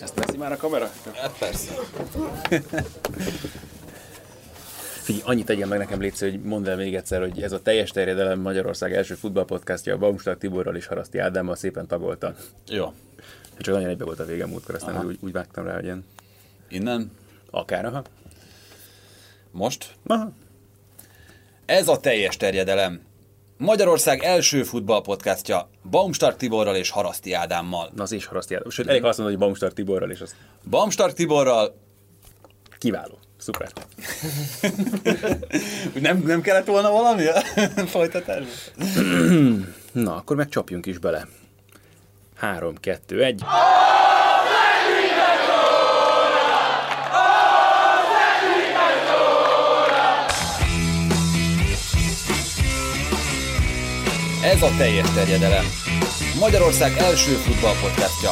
Ezt veszi már a kamera? Hát persze. Figyelj, annyit tegyen meg nekem létsz, hogy mondd el még egyszer, hogy ez a teljes terjedelem Magyarország első futballpodcastja a Baumstark Tiborral és Haraszti Ádámmal szépen tagoltan. Jó. Csak nagyon egybe volt a vége múltkor, aztán Aha. úgy, úgy vágtam rá, hogy ilyen Innen? akár, aha. Most? aha. Ez a teljes terjedelem. Magyarország első futballpodcastja Baumstark Tiborral és Haraszti Ádámmal. Na az is Haraszti Ádám. Sőt, elég azt mondani, hogy Baumstark Tiborral, és az Baumstark Tiborral kiváló. Szuper. nem, nem kellett volna valami a folytatásban? Na, akkor meg csapjunk is bele. 3, 2, 1. Ez a teljes terjedelem. Magyarország első futballpodcastja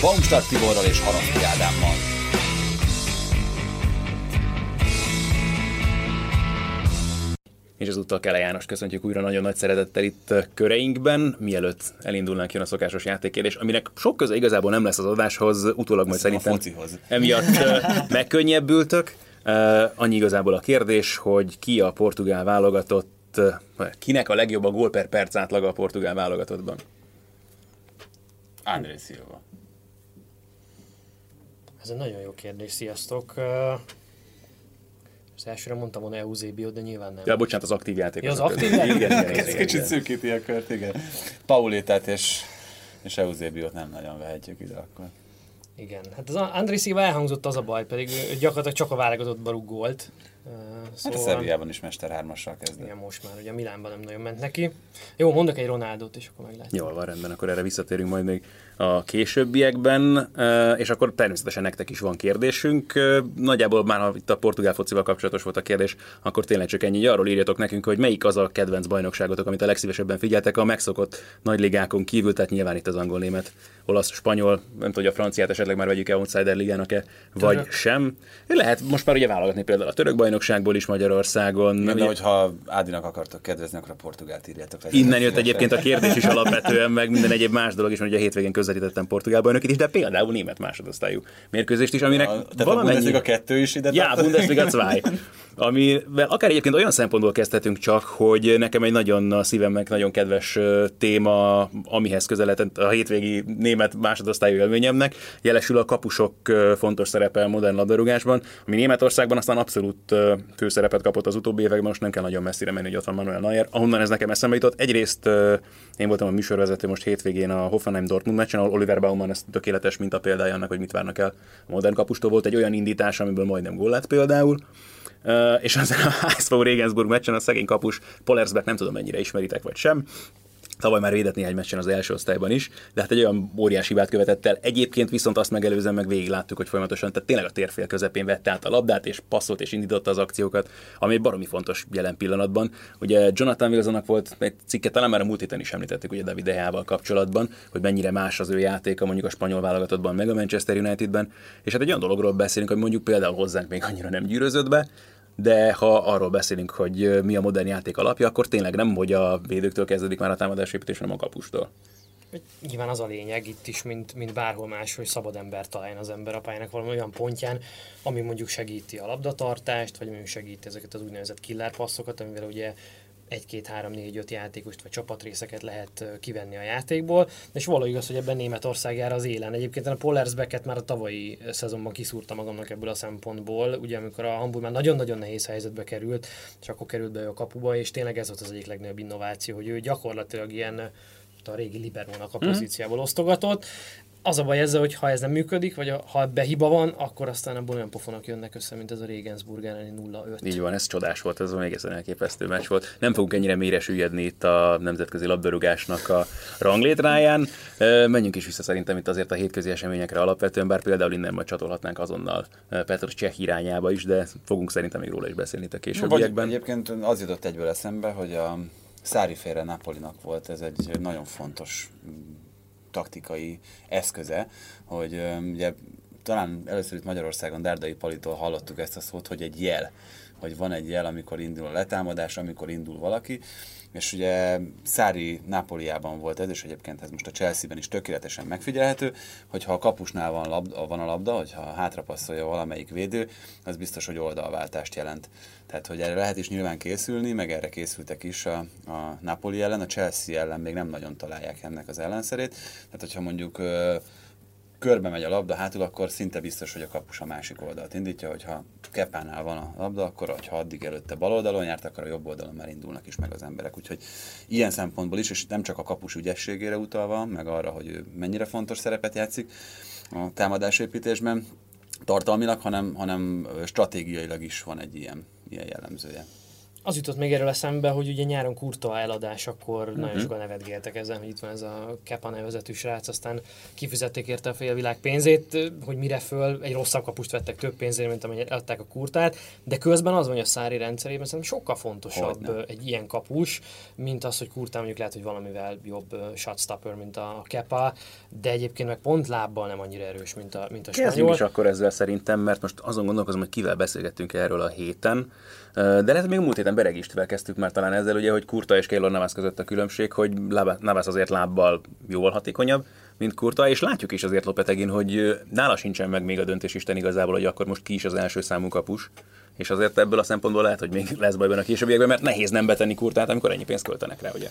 Baumstark Tiborral és Haraszti Ádámmal. És ezúttal Kele János köszöntjük újra nagyon nagy szeretettel itt köreinkben, mielőtt elindulnánk jön a szokásos játékkérdés, aminek sok köze igazából nem lesz az adáshoz, utólag majd Hiszem, a szerintem focihoz. emiatt megkönnyebbültök. Annyi igazából a kérdés, hogy ki a portugál válogatott, ö, kinek a legjobb a gól per perc átlaga a portugál válogatottban? André Silva. Ez egy nagyon jó kérdés, sziasztok. Ö, Az elsőre mondtam volna Eusebio, de nyilván nem. Ja, bocsánat, az aktív játék. Ja, az aktív játék? Igen, igen, igen, kicsit szűkíti a kört, igen. Paulétát és, és Eusebio-t nem nagyon vehetjük ide akkor. Igen, hát az André Silva elhangzott az a baj, pedig gyakorlatilag csak a válogatottban rúgolt. Hát a Szerbiában is Mester 3-assal kezdett. Igen, most már ugye a Milánban nem nagyon ment neki. Jó, mondok egy Ronaldot, és akkor meglátjuk. Jól van, rendben, akkor erre visszatérünk majd még a későbbiekben, és akkor természetesen nektek is van kérdésünk. Nagyjából már, ha itt a portugál focival kapcsolatos volt a kérdés, akkor tényleg csak ennyi. Arról írjatok nekünk, hogy melyik az a kedvenc bajnokságotok, amit a legszívesebben figyeltek a megszokott nagy ligákon kívül, tehát nyilván itt az angol, német, olasz, spanyol, nem hogy a franciát esetleg már vegyük-e outsider ligának-e, vagy Török. sem. Lehet most már ugye válogatni például a török bajnokságból is Magyarországon. De Ugye- hogyha Ádinak akartok kedvezni, akkor a portugált írjátok. le. Innen jött egyébként a kérdés is alapvetően, meg minden egyéb más dolog is, ugye a hétvégén közvetítettem Portugál bajnokit is, de például német másodosztályú mérkőzést is, aminek A, tehát a valamennyi... Bundesliga kettő is ide Ja? Bundesliga 2. Amivel akár egyébként olyan szempontból kezdhetünk csak, hogy nekem egy nagyon a szívemnek nagyon kedves téma, amihez közeledett a hétvégi német másodosztályú élményemnek, jelesül a kapusok fontos szerepe a modern labdarúgásban, ami Németországban aztán abszolút főszerepet kapott az utóbbi években, most nem kell nagyon messzire menni, hogy ott van Manuel Neuer, ahonnan ez nekem eszembe jutott. Egyrészt én voltam a műsorvezető most hétvégén a Hoffenheim Dortmund meccsen, ahol Oliver Baumann ez tökéletes minta példája annak, hogy mit várnak el a modern kapustól. Volt egy olyan indítás, amiből majdnem gól lett például. És azon a HSV Regensburg meccsen a szegény kapus Polersbeck nem tudom mennyire ismeritek vagy sem, Tavaly már védett néhány meccsen az első osztályban is, de hát egy olyan óriási hibát követett el. Egyébként viszont azt megelőzően meg végig láttuk, hogy folyamatosan, tehát tényleg a térfél közepén vette át a labdát, és passzolt és indította az akciókat, ami baromi fontos jelen pillanatban. Ugye Jonathan Wilsonnak volt egy cikke, talán már a múlt héten is említettük, ugye David Deával kapcsolatban, hogy mennyire más az ő játéka mondjuk a spanyol válogatottban, meg a Manchester Unitedben. És hát egy olyan dologról beszélünk, hogy mondjuk például hozzánk még annyira nem gyűrözött be, de ha arról beszélünk, hogy mi a modern játék alapja, akkor tényleg nem, hogy a védőktől kezdődik már a támadásépítés, hanem a kapustól. Nyilván az a lényeg itt is, mint, mint bárhol más, hogy szabad ember találjon az ember a pályának valami olyan pontján, ami mondjuk segíti a labdatartást, vagy mondjuk segíti ezeket az úgynevezett killer passzokat, amivel ugye egy, két, három, négy, öt játékost vagy csapatrészeket lehet kivenni a játékból, és való igaz, hogy ebben Németország jár az élen. Egyébként a Polersbecket már a tavalyi szezonban kiszúrta magamnak ebből a szempontból, ugye amikor a Hamburg már nagyon-nagyon nehéz helyzetbe került, és akkor került be ő a kapuba, és tényleg ez volt az egyik legnagyobb innováció, hogy ő gyakorlatilag ilyen a régi liberónak a pozíciából osztogatott. Az a baj ezzel, hogy ha ez nem működik, vagy ha ebbe hiba van, akkor aztán abból olyan pofonok jönnek össze, mint ez a Regensburg elleni 0-5. Így van, ez csodás volt, ez még egészen elképesztő meccs volt. Nem fogunk ennyire mélyre süllyedni itt a nemzetközi labdarúgásnak a ranglétráján. Menjünk is vissza szerintem itt azért a hétközi eseményekre alapvetően, bár például innen majd csatolhatnánk azonnal Petr Cseh irányába is, de fogunk szerintem még róla is beszélni itt a későbbiekben. Vagy egyébként az jutott egyből eszembe, hogy a Szári félre Napolinak volt, ez egy nagyon fontos taktikai eszköze, hogy ugye talán először itt Magyarországon Dárdai Palitól hallottuk ezt a szót, hogy egy jel, hogy van egy jel, amikor indul a letámadás, amikor indul valaki, és ugye Szári Nápoliában volt ez, és egyébként ez most a Chelsea-ben is tökéletesen megfigyelhető, hogyha a kapusnál van, labda, van a labda, hogyha hátrapasszolja valamelyik védő, az biztos, hogy oldalváltást jelent. Tehát, hogy erre lehet is nyilván készülni, meg erre készültek is a, a Napoli ellen, a Chelsea ellen még nem nagyon találják ennek az ellenszerét. Tehát, hogyha mondjuk körbe megy a labda hátul, akkor szinte biztos, hogy a kapus a másik oldalt indítja, hogyha Kepánál van a labda, akkor ha addig előtte bal oldalon járt, akkor a jobb oldalon már indulnak is meg az emberek. Úgyhogy ilyen szempontból is, és nem csak a kapus ügyességére utalva, meg arra, hogy ő mennyire fontos szerepet játszik a támadásépítésben, tartalmilag, hanem, hanem stratégiailag is van egy ilyen, ilyen jellemzője. Az jutott még erről eszembe, hogy ugye nyáron kurta eladás, akkor uh-huh. nagyon sokan nevetgéltek ezen, hogy itt van ez a Kepa nevezetű srác, aztán kifizették érte a félvilág pénzét, hogy mire föl, egy rosszabb kapust vettek több pénzért, mint amennyire adták a kurtát, de közben az van, hogy a Szári rendszerében szerintem sokkal fontosabb Hogyne. egy ilyen kapus, mint az, hogy kurtán mondjuk lehet, hogy valamivel jobb shotstopper, mint a Kepa, de egyébként meg pont lábbal nem annyira erős, mint a, mint a spanyol. is akkor ezzel szerintem, mert most azon gondolkozom, hogy kivel beszélgettünk erről a héten, de lehet, még múlt héten Beregistvel kezdtük már talán ezzel, ugye, hogy Kurta és Keylor Navas között a különbség, hogy Navas azért lábbal jóval hatékonyabb, mint Kurta, és látjuk is azért Lopetegin, hogy nála sincsen meg még a döntés Isten igazából, hogy akkor most ki is az első számú kapus, és azért ebből a szempontból lehet, hogy még lesz bajban a későbbiekben, mert nehéz nem betenni Kurtát, amikor ennyi pénzt költenek rá, ugye?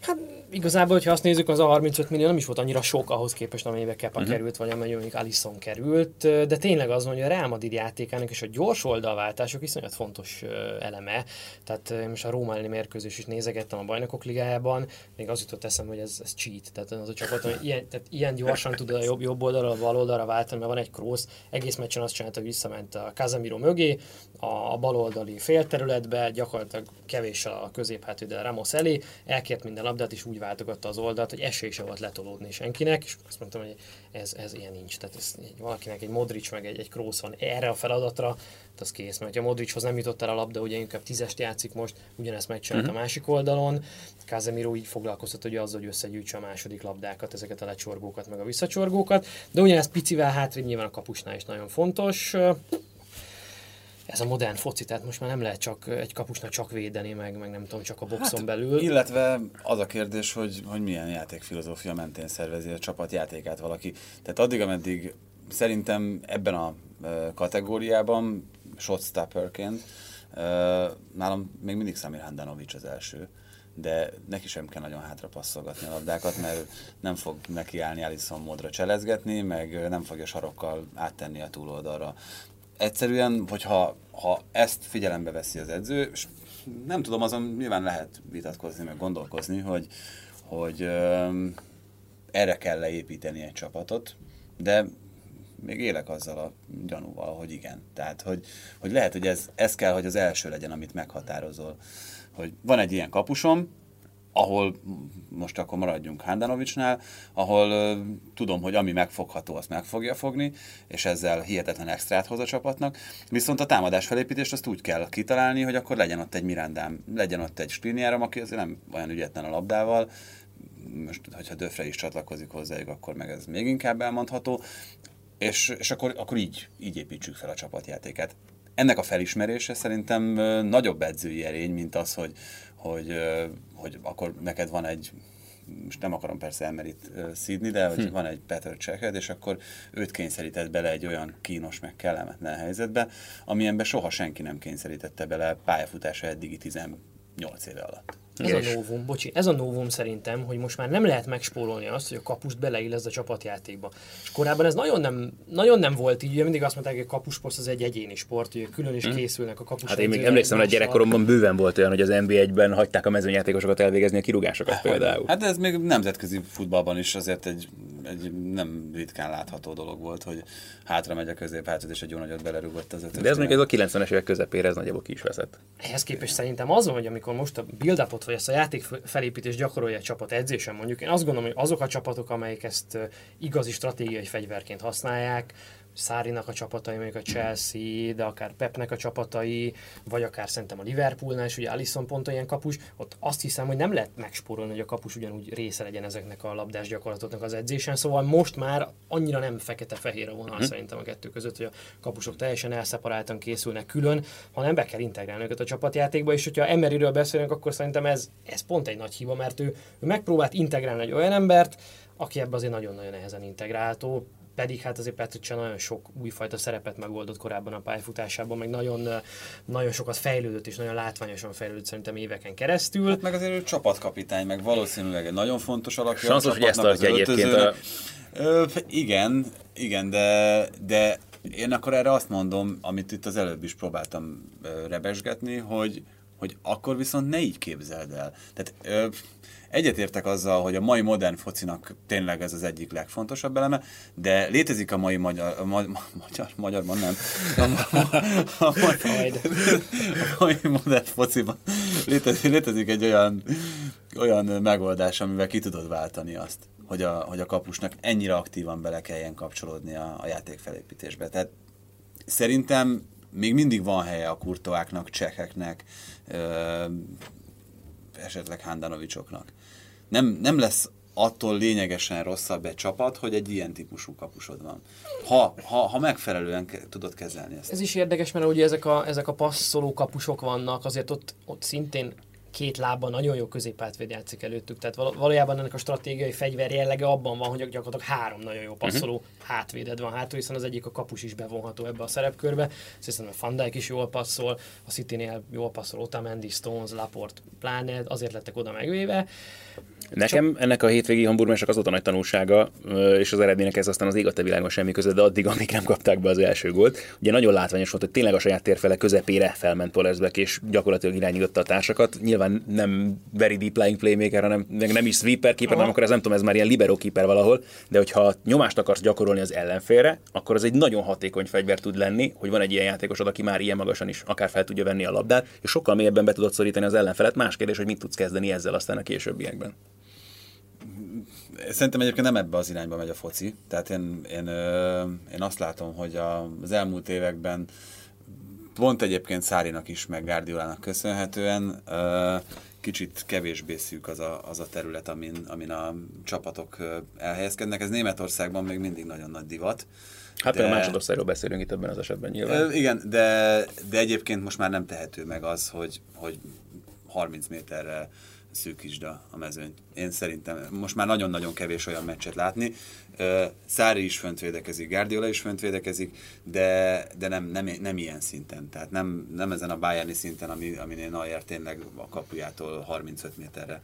Hát igazából, hogyha azt nézzük, az a 35 millió nem is volt annyira sok ahhoz képest, amennyibe Kepa uh-huh. került, vagy amennyibe mondjuk Alisson került, de tényleg az van, hogy a Real Madrid játékának és a gyors oldalváltások iszonyat fontos eleme. Tehát most a Róma elleni mérkőzés is nézegettem a bajnokok ligájában, még az jutott eszem, hogy ez, ez cheat. Tehát az a csapat, hogy ilyen, tehát ilyen gyorsan tud a jobb, jobb oldalra, a bal oldalra váltani, mert van egy cross, egész meccsen azt csinálta, hogy visszament a Casemiro mögé, a baloldali félterületbe, gyakorlatilag kevéssel a középhátvédel Ramos elé, elkért minden labdát, és úgy váltogatta az oldalt, hogy esély se volt letolódni senkinek, és azt mondtam, hogy ez, ez ilyen nincs. Tehát ez, valakinek egy Modric meg egy, egy Kroos van erre a feladatra, tehát az kész. Mert ha Modrichoz nem jutott el a labda, ugye inkább tízest játszik most, ugyanezt megcsinált uh-huh. a másik oldalon. Casemiro így foglalkoztat hogy azzal, hogy összegyűjtse a második labdákat, ezeket a lecsorgókat, meg a visszacsorgókat. De ugyanezt picivel hátrébb nyilván a kapusnál is nagyon fontos ez a modern foci, tehát most már nem lehet csak egy kapusnak csak védeni, meg, meg nem tudom, csak a boxon hát, belül. Illetve az a kérdés, hogy, hogy milyen játékfilozófia mentén szervezi a csapat játékát valaki. Tehát addig, ameddig szerintem ebben a kategóriában shotstopperként nálam még mindig Samir Handanovic az első de neki sem kell nagyon hátra passzolgatni a labdákat, mert nem fog nekiállni Alisson módra cselezgetni, meg nem fogja sarokkal áttenni a túloldalra egyszerűen, hogyha ha ezt figyelembe veszi az edző, és nem tudom, azon nyilván lehet vitatkozni, meg gondolkozni, hogy, hogy um, erre kell leépíteni egy csapatot, de még élek azzal a gyanúval, hogy igen. Tehát, hogy, hogy lehet, hogy ez, ez kell, hogy az első legyen, amit meghatározol. Hogy van egy ilyen kapusom, ahol most akkor maradjunk Handanovicsnál, ahol tudom, hogy ami megfogható, azt meg fogja fogni, és ezzel hihetetlen extrát hoz a csapatnak. Viszont a támadás felépítést azt úgy kell kitalálni, hogy akkor legyen ott egy Mirandám, legyen ott egy Skriniáram, aki azért nem olyan ügyetlen a labdával, most, hogyha Döfre is csatlakozik hozzájuk, akkor meg ez még inkább elmondható, és, és akkor, akkor így, így építsük fel a csapatjátékát. Ennek a felismerése szerintem nagyobb edzői erény, mint az, hogy, hogy, hogy akkor neked van egy most nem akarom persze elmerit szídni, de hogy hm. van egy Peter Cseked, és akkor őt kényszerített bele egy olyan kínos, meg kellemetlen helyzetbe, amilyenbe soha senki nem kényszerítette bele pályafutása eddigi 18 éve alatt. Ez a novum, bocsi, ez a novum szerintem, hogy most már nem lehet megspórolni azt, hogy a kapust beleillesz a csapatjátékba. És korábban ez nagyon nem, nagyon nem volt így, ugye mindig azt mondták, hogy a kapusport az egy egyéni sport, hogy külön is hmm. készülnek a kapus. Hát én még emlékszem, hogy a gyerekkoromban bőven volt olyan, hogy az NB1-ben hagyták a mezőnyjátékosokat elvégezni a kirúgásokat hát, például. Hát ez még nemzetközi futballban is azért egy egy nem ritkán látható dolog volt, hogy hátra megy a középhátod, és egy jó nagyot belerúgott az ötös. De ez még ez a 90-es évek közepére, ez nagyjából ki is veszett. Ehhez képest szerintem az, hogy amikor most a build-upot vagy ezt a játék felépítést gyakorolja egy csapat edzésen mondjuk, én azt gondolom, hogy azok a csapatok, amelyek ezt igazi stratégiai fegyverként használják, Szárinak a csapatai, mondjuk a Chelsea, de akár Pepnek a csapatai, vagy akár szerintem a Liverpoolnál is, ugye Alisson pont olyan kapus, ott azt hiszem, hogy nem lehet megspórolni, hogy a kapus ugyanúgy része legyen ezeknek a labdás gyakorlatoknak az edzésen, szóval most már annyira nem fekete-fehér a vonal hmm. szerintem a kettő között, hogy a kapusok teljesen elszeparáltan készülnek külön, hanem be kell integrálni őket a csapatjátékba, és hogyha Emeryről beszélünk, akkor szerintem ez, ez pont egy nagy hiba, mert ő, ő megpróbált integrálni egy olyan embert, aki ebbe azért nagyon-nagyon nehezen integrálható, pedig hát azért Petrice nagyon sok újfajta szerepet megoldott korábban a pályafutásában, meg nagyon, nagyon sokat fejlődött, és nagyon látványosan fejlődött szerintem éveken keresztül. Hát meg azért ő csapatkapitány, meg valószínűleg egy nagyon fontos alakja Sanszos, hogy ezt tartja egyébként a... Ö, igen, igen, de, de én akkor erre azt mondom, amit itt az előbb is próbáltam rebesgetni, hogy, hogy akkor viszont ne így képzeld el. Tehát ö, Egyetértek azzal, hogy a mai modern focinak tényleg ez az egyik legfontosabb eleme, de létezik a mai magyar, a ma, magyar, magyarban nem, a, a, a, mai, a mai modern fociban létezik, létezik egy olyan, olyan megoldás, amivel ki tudod váltani azt, hogy a, hogy a kapusnak ennyire aktívan bele kelljen kapcsolódni a, a játék felépítésbe. Tehát szerintem még mindig van helye a kurtoáknak, csekeknek, ö, esetleg Handanovicsoknak nem, nem lesz attól lényegesen rosszabb egy csapat, hogy egy ilyen típusú kapusod van. Ha, ha, ha megfelelően ke- tudod kezelni ezt. Ez is érdekes, mert ugye ezek a, ezek a passzoló kapusok vannak, azért ott, ott szintén két lábban nagyon jó középátvéd játszik előttük. Tehát valójában ennek a stratégiai fegyver jellege abban van, hogy gyakorlatilag három nagyon jó passzoló uh-huh. Hátvéded van hátul, hiszen az egyik a kapus is bevonható ebbe a szerepkörbe. Szerintem a Van Dijk is jól passzol, a City-nél jól passzol Otamendi, Stones, Laport, pláne, azért lettek oda megvéve. Nekem ennek a hétvégi hamburgmásnak az volt a nagy tanulsága, és az eredménynek ez aztán az ég a világon semmi között, de addig, amíg nem kapták be az első gólt. Ugye nagyon látványos volt, hogy tényleg a saját térfele közepére felment Polesbeck, és gyakorlatilag irányította a társakat. Nyilván nem very deep lying playmaker, hanem nem is sweeper keeper, hanem akkor ez nem tudom, ez már ilyen libero keeper valahol, de hogyha nyomást akarsz gyakorolni az ellenfélre, akkor az egy nagyon hatékony fegyver tud lenni, hogy van egy ilyen játékosod, aki már ilyen magasan is akár fel tudja venni a labdát, és sokkal mélyebben be tudod szorítani az ellenfelet. Más kérdés, hogy mit tudsz kezdeni ezzel aztán a későbbiekben. Szerintem egyébként nem ebbe az irányba megy a foci. Tehát én, én, én azt látom, hogy az elmúlt években pont egyébként Szárinak is, meg Guardiolának köszönhetően kicsit kevésbé szűk az a, az a terület, amin, amin a csapatok elhelyezkednek. Ez Németországban még mindig nagyon nagy divat. Hát de... a másodországról beszélünk itt ebben az esetben nyilván. Igen, de, de egyébként most már nem tehető meg az, hogy, hogy 30 méterre szűkítsd a, a mezőnyt. Én szerintem most már nagyon-nagyon kevés olyan meccset látni. Szári is fönt védekezik, Guardiola is fönt védekezik, de, de nem, nem, nem ilyen szinten. Tehát nem, nem ezen a Bayerni szinten, ami, aminél Neuer tényleg a kapujától 35 méterre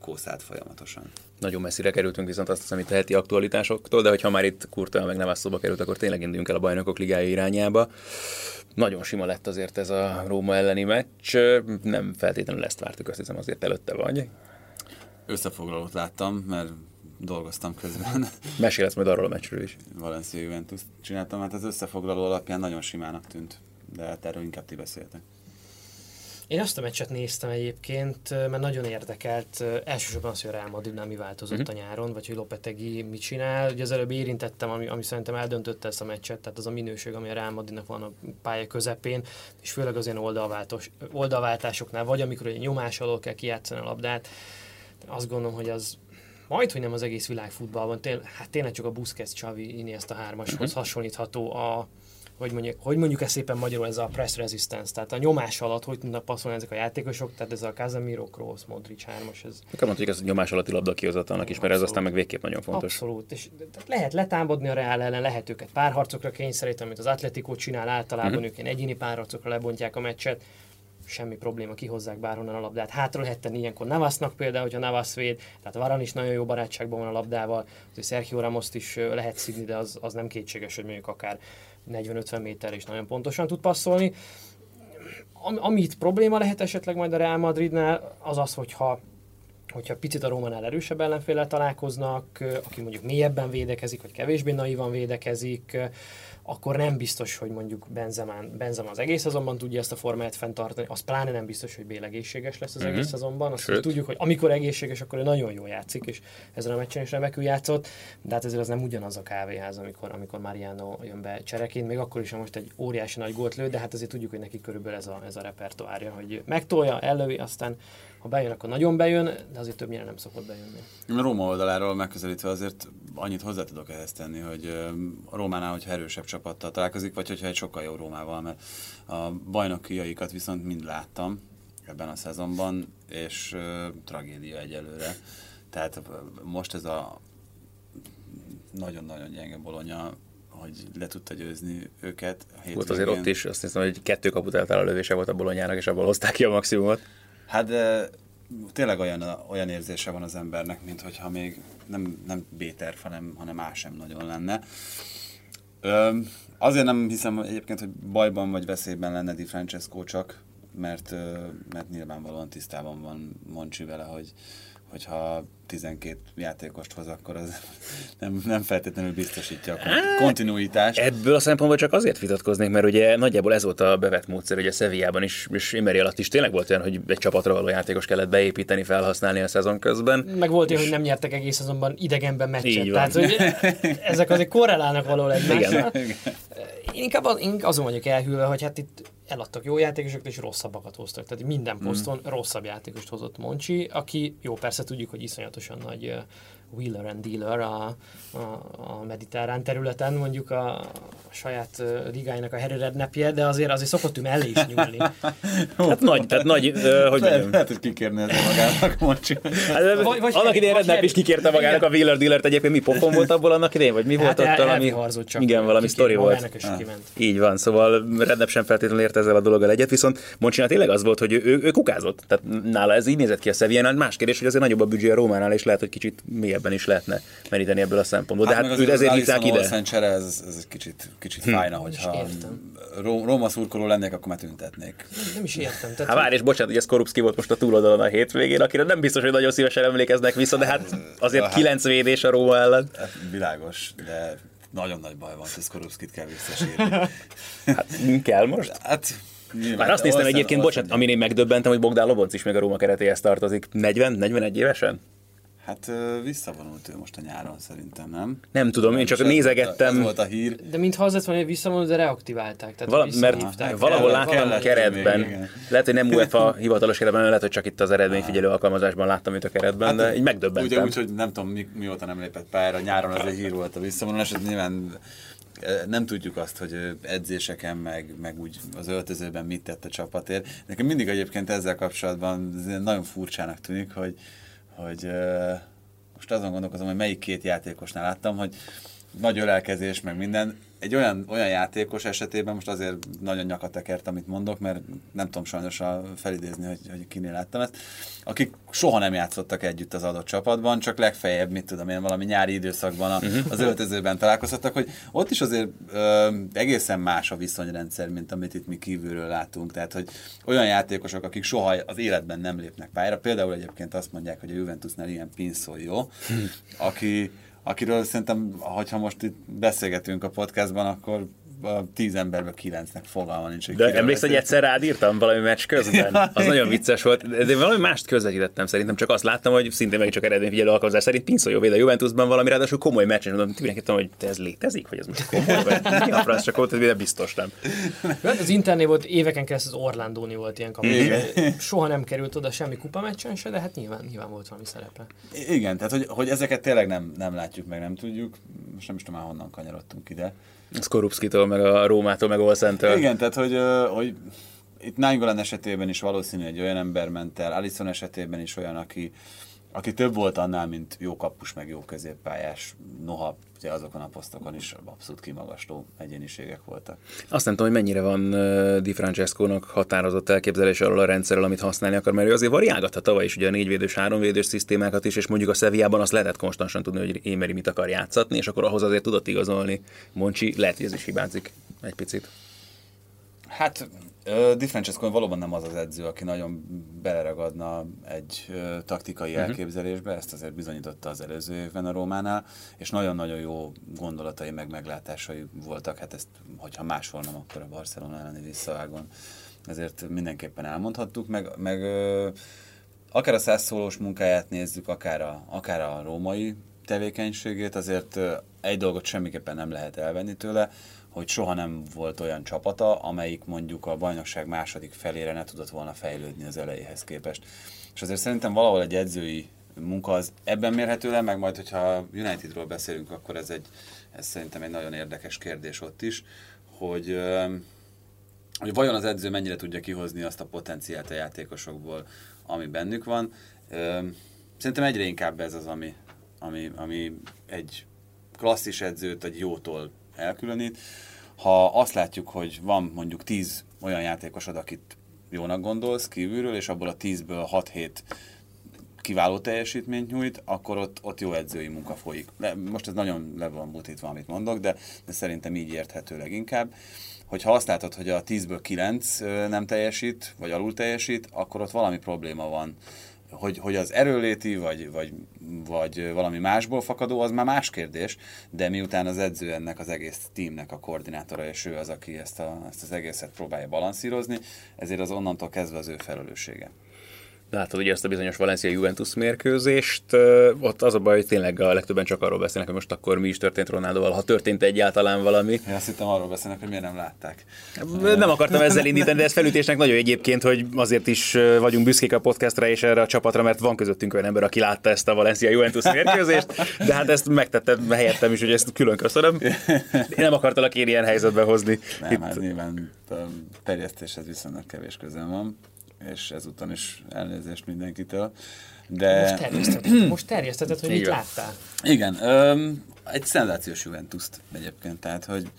kószált folyamatosan. Nagyon messzire kerültünk viszont azt hiszem itt a heti aktualitásoktól, de hogyha már itt Kurta meg nem szóba került, akkor tényleg induljunk el a bajnokok ligája irányába. Nagyon sima lett azért ez a Róma elleni meccs, nem feltétlenül ezt vártuk, azt hiszem azért előtte vagy. Összefoglalót láttam, mert dolgoztam közben. Mesélsz majd arról a meccsről is. Valencia Juventus csináltam, hát az összefoglaló alapján nagyon simának tűnt, de hát erről inkább ti beszéltek. Én azt a meccset néztem egyébként, mert nagyon érdekelt. Elsősorban az, hogy a Real Madridnál mi változott uh-huh. a nyáron, vagy hogy Lopetegi mit csinál. Ugye az előbb érintettem, ami, ami szerintem eldöntötte ezt a meccset, tehát az a minőség, ami a Real Madridnak van a pálya közepén, és főleg az ilyen oldalváltós, oldalváltásoknál, vagy amikor egy nyomás alól kell kijátszani a labdát. Azt gondolom, hogy az majd, hogy nem az egész világfutballban, tény, hát tényleg csak a Busquets, Xavi, Iniesta hármashoz uh-huh. hasonlítható a, hogy mondjuk, hogy mondjuk ezt szépen magyarul, ez a press resistance, tehát a nyomás alatt hogy tudnak passzolni ezek a játékosok, tehát ez a Casemiro, Kroos, Modric 3-as. Ez... Nekem mondjuk, ez a nyomás alatti labda kihozatalnak is, mert ez aztán meg végképp nagyon fontos. Abszolút, és tehát lehet letámadni a Real ellen, lehet őket párharcokra kényszeríteni, amit az Atletico csinál, általában uh-huh. ők ilyen egyéni párharcokra lebontják a meccset, semmi probléma, kihozzák bárhonnan a labdát. Hátra lehet tenni ilyenkor Navasnak például, hogyha Navas véd, tehát Varan is nagyon jó barátságban van a labdával, hogy Sergio Ramos is lehet szidni, de az, az nem kétséges, hogy mondjuk akár 40-50 méter is nagyon pontosan tud passzolni. Am, amit probléma lehet esetleg majd a Real Madridnál, az az, hogyha hogyha picit a Rómánál erősebb ellenféllel találkoznak, aki mondjuk mélyebben védekezik, vagy kevésbé naivan védekezik, akkor nem biztos, hogy mondjuk Benzemán, Benzema az egész szezonban tudja ezt a formáját fenntartani, az pláne nem biztos, hogy Bél egészséges lesz az uh-huh. egész szezonban. Azt Sőt. tudjuk, hogy amikor egészséges, akkor ő nagyon jól játszik, és ezen a meccsen is remekül játszott, de hát ezért az nem ugyanaz a kávéház, amikor, amikor Mariano jön be csereként, még akkor is, ha most egy óriási nagy gólt lő, de hát azért tudjuk, hogy neki körülbelül ez a, ez a repertoárja, hogy megtolja, ellövi, aztán ha bejön, akkor nagyon bejön, de azért többnyire nem szokott bejönni. A Róma oldaláról megközelítve azért annyit hozzá tudok ehhez tenni, hogy a Rómánál, hogyha erősebb csapattal találkozik, vagy hogyha egy sokkal jó Rómával, mert a bajnokiaikat viszont mind láttam ebben a szezonban, és uh, tragédia egyelőre. Tehát most ez a nagyon-nagyon gyenge bolonya, hogy le tudta győzni őket. A volt azért ott is, azt hiszem, hogy kettő kaput eltáll a lövése volt a bolonyának, és abból hozták ki a maximumot. Hát de tényleg olyan, olyan érzése van az embernek, mint hogyha még nem, nem B-terv, hanem, hanem A sem nagyon lenne. Ö, azért nem hiszem egyébként, hogy bajban vagy veszélyben lenne Di Francesco csak, mert, mert nyilvánvalóan tisztában van Moncsi vele, hogy, hogyha 12 játékost hoz, akkor az nem, nem feltétlenül biztosítja a kontinuitást. Ebből a szempontból csak azért vitatkoznék, mert ugye nagyjából ez volt a bevett módszer, hogy a Sevillában is, és Imeri alatt is tényleg volt olyan, hogy egy csapatra való játékos kellett beépíteni, felhasználni a szezon közben. Meg volt olyan, hogy nem nyertek egész szezonban idegenben meccset. Tehát, hogy ezek azért korrelálnak való egymással. Én inkább, az, inkább azon vagyok elhűlve, hogy hát itt eladtak jó játékosokat, és rosszabbakat hoztak. Tehát minden mm. poszton mm. rosszabb játékost hozott Moncsi, aki jó, persze tudjuk, hogy iszonyatosan nagy wheeler and dealer a, a, a mediterrán területen, mondjuk a, a saját ligájának a hererednepje, de azért azért szokott ő mellé is nyúlni. hát nagy, tehát nagy, uh, hogy lehet, lehet, hogy kikérni ez magának, Moncsi. Hát, vagy, vagy annak idején Rednep is kikérte magának a wheeler dealert, egyébként mi pofon volt abból annak idején, vagy mi hát volt ott valami? Igen, valami sztori volt. Ah. Így van, szóval Rednep sem feltétlenül ért ezzel a dologgal egyet, viszont Moncsinál tényleg az volt, hogy ő, ő, ő kukázott. Tehát nála ez így nézett ki a Sevillánál. Más kérdés, hogy azért nagyobb a büdzsé a Rómánál, és lehet, hogy kicsit mélyebben is lehetne meríteni ebből a szempontból. De hát, hát ő ezért hívták ide. Csere, ez, ez egy kicsit, kicsit hm. fájna, hogyha Róma szurkoló lennék, akkor már tüntetnék. Nem, is értem. Tehát, hát várj, és bocsánat, hogy ez Korupszki volt most a túloldalon a hétvégén, akire nem biztos, hogy nagyon szívesen emlékeznek vissza, de hát azért hát, kilenc védés a Róma ellen. Hát, világos, de nagyon nagy baj van, hogy Korupszkit kell visszasírni. hát kell most? Hát Nyilván, Már azt néztem egyébként, bocsánat, amin én megdöbbentem, hogy Bogdán Lobonc is meg a Róma keretéhez tartozik. 40-41 évesen? Hát visszavonult ő most a nyáron szerintem, nem? Nem tudom, én csak nézegettem. Ez volt a hír. De mintha az lett volna, hogy visszavonult, de reaktiválták. Tehát Val- mert valahol láttam a keretben. Még, lehet, hogy nem UEFA hivatalos keretben, lehet, hogy csak itt az eredményfigyelő alkalmazásban láttam őt a keretben, hát, de így megdöbbentem. Ugye úgy, hogy nem tudom, mi, mióta nem lépett pályára, nyáron az egy hír volt a visszavonulás, ez nyilván nem tudjuk azt, hogy edzéseken, meg, meg úgy az öltözőben mit tett a csapatért. Nekem mindig egyébként ezzel kapcsolatban nagyon furcsának tűnik, hogy hogy most azon gondolkozom, hogy melyik két játékosnál láttam, hogy nagy ölelkezés, meg minden, egy olyan, olyan játékos esetében, most azért nagyon nyakatekert, amit mondok, mert nem tudom sajnos a felidézni, hogy, hogy kinél láttam ezt, akik soha nem játszottak együtt az adott csapatban, csak legfeljebb, mit tudom én, valami nyári időszakban a, mhm. az öltözőben találkozhattak, hogy ott is azért ö, egészen más a viszonyrendszer, mint amit itt mi kívülről látunk. Tehát, hogy olyan játékosok, akik soha az életben nem lépnek pályára, például egyébként azt mondják, hogy a Juventusnál ilyen Pinszol jó, hm. aki akiről szerintem, hogyha most itt beszélgetünk a podcastban, akkor a tíz emberből kilencnek fogalma nincs. De emlékszel, hogy egyszer rád írtam valami meccs közben? Az nagyon vicces volt. De valami mást közvetítettem szerintem, csak azt láttam, hogy szintén meg csak eredményfigyelő alkalmazás szerint Pinszó jó a Juventusban valami ráadásul komoly meccs, és mondom, tűnik, hogy ez létezik, hogy ez most komoly, vagy mi a franc, csak volt, ez biztos nem. Hát az Interné volt éveken keresztül az Orlandóni volt ilyen kapus. Soha nem került oda semmi kupa meccsen se, de hát nyilván, nyilván volt valami szerepe. Igen, tehát hogy, hogy ezeket tényleg nem, nem látjuk meg, nem tudjuk. Most nem is tudom már honnan kanyarodtunk ide. Skorupskitól, meg a Rómától, meg Olszentől. Igen, tehát hogy, hogy itt Nainggolan esetében is valószínű egy olyan ember ment el, Alisson esetében is olyan, aki, aki több volt annál, mint jó kapus, meg jó középpályás. Noha ugye azokon a posztokon is abszolút kimagasló egyéniségek voltak. Azt nem tudom, hogy mennyire van Di Francesco-nak határozott elképzelés arról a rendszerrel, amit használni akar, mert ő azért variálgatta tavaly is ugye a négyvédős, háromvédős szisztémákat is, és mondjuk a Sevillában azt lehetett konstantan tudni, hogy Émeri mit akar játszatni, és akkor ahhoz azért tudott igazolni. Moncsi lehet, hogy ez is hibázik egy picit. Hát uh, Di Francesco valóban nem az az edző, aki nagyon beleragadna egy uh, taktikai uh-huh. elképzelésbe, ezt azért bizonyította az előző évben a Rómánál, és nagyon-nagyon jó gondolatai, meg meglátásai voltak, hát ezt, hogyha máshol nem, akkor a Barcelona elleni visszavágon. Ezért mindenképpen elmondhattuk, meg, meg uh, akár a százszólós munkáját nézzük, akár a, akár a római tevékenységét, azért egy dolgot semmiképpen nem lehet elvenni tőle, hogy soha nem volt olyan csapata, amelyik mondjuk a bajnokság második felére ne tudott volna fejlődni az elejéhez képest. És azért szerintem valahol egy edzői munka az ebben mérhető le, meg majd, hogyha Unitedról beszélünk, akkor ez, egy, ez szerintem egy nagyon érdekes kérdés ott is, hogy, hogy vajon az edző mennyire tudja kihozni azt a potenciált a játékosokból, ami bennük van. Szerintem egyre inkább ez az, ami, ami, ami egy klasszis edzőt egy jótól elkülönít. Ha azt látjuk, hogy van mondjuk 10 olyan játékosod, akit jónak gondolsz kívülről, és abból a 10-ből 6-7 kiváló teljesítményt nyújt, akkor ott, ott jó edzői munka folyik. De most ez nagyon le van butítva, amit mondok, de, de szerintem így érthető leginkább. Hogyha azt látod, hogy a 10-ből 9 nem teljesít, vagy alul teljesít, akkor ott valami probléma van hogy, hogy az erőléti, vagy, vagy, vagy valami másból fakadó, az már más kérdés, de miután az edző ennek az egész teamnek a koordinátora, és ő az, aki ezt, a, ezt az egészet próbálja balanszírozni, ezért az onnantól kezdve az ő felelőssége látod ugye ezt a bizonyos Valencia-Juventus mérkőzést, ott az a baj, hogy tényleg a legtöbben csak arról beszélnek, hogy most akkor mi is történt Ronaldoval, ha történt egyáltalán valami. Én azt hittem arról beszélnek, hogy miért nem látták. Nem akartam ezzel indítani, de ez felütésnek nagyon egyébként, hogy azért is vagyunk büszkék a podcastra és erre a csapatra, mert van közöttünk olyan ember, aki látta ezt a Valencia-Juventus mérkőzést, de hát ezt megtettem helyettem is, hogy ezt külön köszönöm. Én nem akartalak én ilyen helyzetbe hozni. Nem, Itt... hát nyilván a terjesztéshez viszonylag kevés közön van és ezúton is elnézést mindenkitől. De... Most terjeszteted, most terjeszteted hogy mit láttál? Igen, öm, egy szenzációs juventus egyébként, tehát hogy,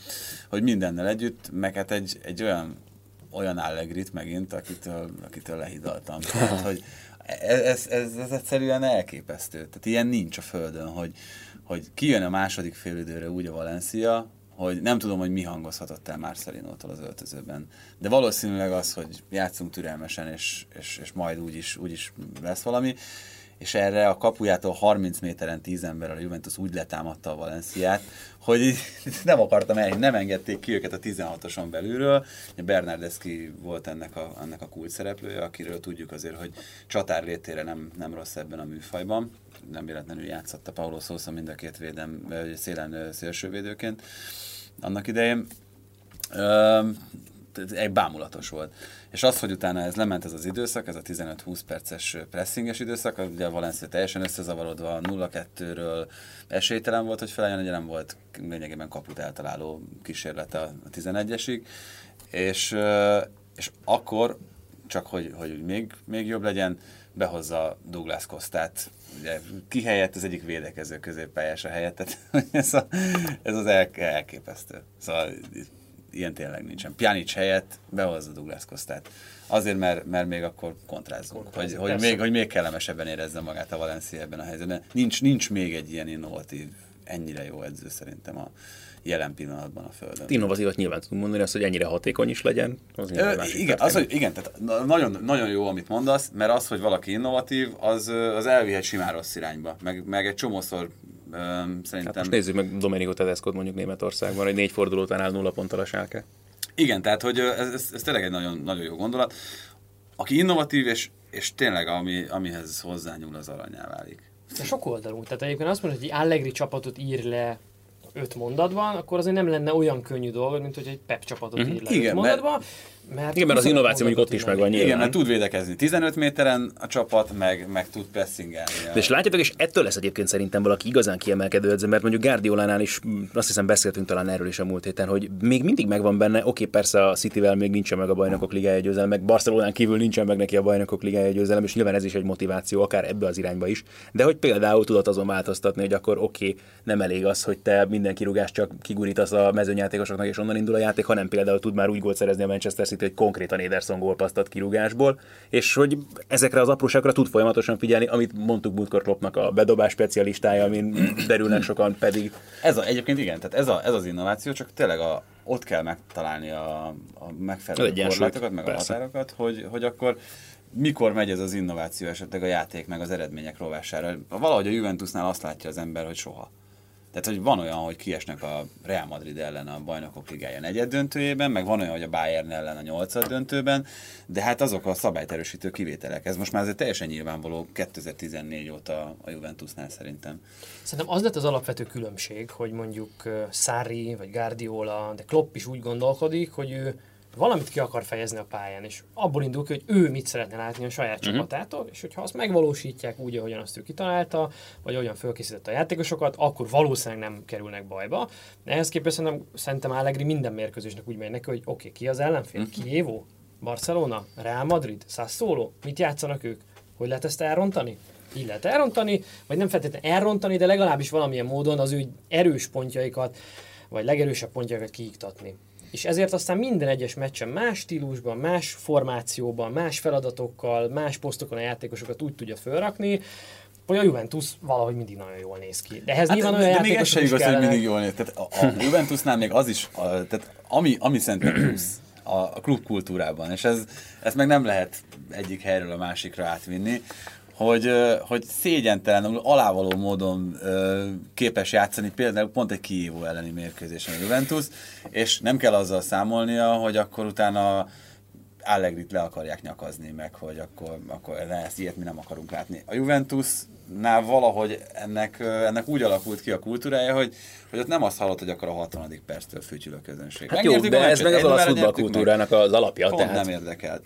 hogy mindennel együtt, meg hát egy, egy olyan, olyan Allegrit megint, akitől, akitől lehidaltam. Tehát, hogy ez, ez, ez, ez egyszerűen elképesztő. Tehát ilyen nincs a földön, hogy, hogy kijön a második félidőre úgy a Valencia, hogy nem tudom, hogy mi hangozhatott el Marcelinótól az öltözőben. De valószínűleg az, hogy játszunk türelmesen, és, és, és majd úgyis, úgyis lesz valami. És erre a kapujától 30 méteren 10 emberrel a Juventus úgy letámadta a Valenciát, hogy nem akartam el, nem engedték ki őket a 16-oson belülről. Bernardeschi volt ennek a, ennek a kult szereplője, akiről tudjuk azért, hogy csatár létére nem, nem rossz ebben a műfajban. Nem véletlenül játszott a Paulo Sousa mind a két védem, szélen szélsővédőként annak idején. egy bámulatos volt. És az, hogy utána ez lement ez az időszak, ez a 15-20 perces pressinges időszak, ugye a Valencia teljesen összezavarodva, 0-2-ről esélytelen volt, hogy felálljon, ugye nem volt lényegében kaput eltaláló kísérlete a 11-esig, és, és akkor, csak hogy, hogy még, még jobb legyen, behozza Douglas Kostát, ugye ki helyett az egyik védekező középpályás a helyett, tehát ez, a, ez az el, elképesztő. Szóval ilyen tényleg nincsen. Pjanic helyett behozza Douglas Kostát. Azért, mert, mert még akkor kontrázunk, hogy, hogy, még, hogy még kellemesebben érezze magát a Valencia ebben a helyzetben. Nincs, nincs még egy ilyen innovatív, ennyire jó edző szerintem a, jelen pillanatban a Földön. Innovatívat nyilván tudunk mondani, azt, hogy ennyire hatékony is legyen. Az Ö, igen, az, hogy, igen, tehát nagyon, nagyon jó, amit mondasz, mert az, hogy valaki innovatív, az, az elvihet simán rossz irányba. Meg, meg egy csomószor Um, szerintem... Hát most nézzük meg Domenico tedesco mondjuk Németországban, hogy négy forduló után áll nulla ponttal a sálke. Igen, tehát hogy ez, ez, ez tényleg egy nagyon, nagyon jó gondolat. Aki innovatív, és, és tényleg ami, amihez hozzányúl, az aranyá válik. De sok oldalú. Tehát egyébként azt mondod, hogy Allegri csapatot ír le öt mondatban, akkor azért nem lenne olyan könnyű dolog, mint hogy egy Pep csapatot mm-hmm. ír le Igen, öt mondatban. Mert mert Igen, mert az innováció mondjuk ott is megvan nyilván. Igen, mert tud védekezni 15 méteren a csapat, meg, meg tud pressingelni. De és látjátok, és ettől lesz egyébként szerintem valaki igazán kiemelkedő edző, mert mondjuk Guardiolánál is mm, azt hiszem beszéltünk talán erről is a múlt héten, hogy még mindig megvan benne, oké, persze a Cityvel még nincsen meg a bajnokok ligája győzelem, meg Barcelonán kívül nincsen meg neki a bajnokok ligája győzelem, és nyilván ez is egy motiváció, akár ebbe az irányba is. De hogy például tudod azon változtatni, hogy akkor oké, nem elég az, hogy te minden kirúgást csak kigurítasz a mezőnyjátékosoknak, és onnan indul a játék, hanem például tud már úgy gólt szerezni a Manchester City őszintén, hogy konkrétan Ederson gólpasztat kirúgásból, és hogy ezekre az apróságokra tud folyamatosan figyelni, amit mondtuk múltkor Kloppnak a bedobás specialistája, amin derülnek sokan pedig. Ez a, egyébként igen, tehát ez, a, ez az innováció, csak tényleg a, ott kell megtalálni a, a megfelelő korlátokat, meg persze. a határokat, hogy, hogy akkor mikor megy ez az innováció esetleg a játék meg az eredmények rovására. Valahogy a Juventusnál azt látja az ember, hogy soha. Tehát, hogy van olyan, hogy kiesnek a Real Madrid ellen a bajnokok ligája negyed döntőjében, meg van olyan, hogy a Bayern ellen a nyolcad döntőben, de hát azok a szabályterősítő kivételek. Ez most már azért teljesen nyilvánvaló 2014 óta a Juventusnál szerintem. Szerintem az lett az alapvető különbség, hogy mondjuk ö, Sarri vagy Guardiola, de Klopp is úgy gondolkodik, hogy ő valamit ki akar fejezni a pályán, és abból indul ki, hogy ő mit szeretne látni a saját uh-huh. csapatától, és hogyha azt megvalósítják úgy, ahogyan azt ő kitalálta, vagy ahogyan fölkészítette a játékosokat, akkor valószínűleg nem kerülnek bajba. De ehhez képest szerintem, szerintem Allegri minden mérkőzésnek úgy megy neki, hogy oké, okay, ki az ellenfél? Uh-huh. Kievo? Barcelona? Real Madrid? Sassuolo? Mit játszanak ők? Hogy lehet ezt elrontani? Így lehet elrontani, vagy nem feltétlenül elrontani, de legalábbis valamilyen módon az ő erős pontjaikat, vagy legerősebb pontjaikat kiiktatni. És ezért aztán minden egyes meccsen más stílusban, más formációban, más feladatokkal, más posztokon a játékosokat úgy tudja fölrakni, hogy a Juventus valahogy mindig nagyon jól néz ki. De ehhez hát, nyilván olyan de még ez is igaz, hogy mindig jól néz. Tehát a, a Juventusnál még az is, a, tehát ami, ami szerintem plusz a, a klubkultúrában, és ez, ezt meg nem lehet egyik helyről a másikra átvinni, hogy, hogy szégyentelenül, alávaló módon képes játszani például pont egy Kihívó elleni mérkőzésen a Juventus, és nem kell azzal számolnia, hogy akkor utána Allegrit le akarják nyakazni meg, hogy akkor, akkor ne, ezt ilyet mi nem akarunk látni. A Juventusnál valahogy ennek, ennek úgy alakult ki a kultúrája, hogy, hogy ott nem azt hallott, hogy akkor a 60. perctől fütyül a közönség. Hát jó, Megnyertük a de ez meg az olasz futballkultúrának az alapja. Pont Tehát nem érdekelt.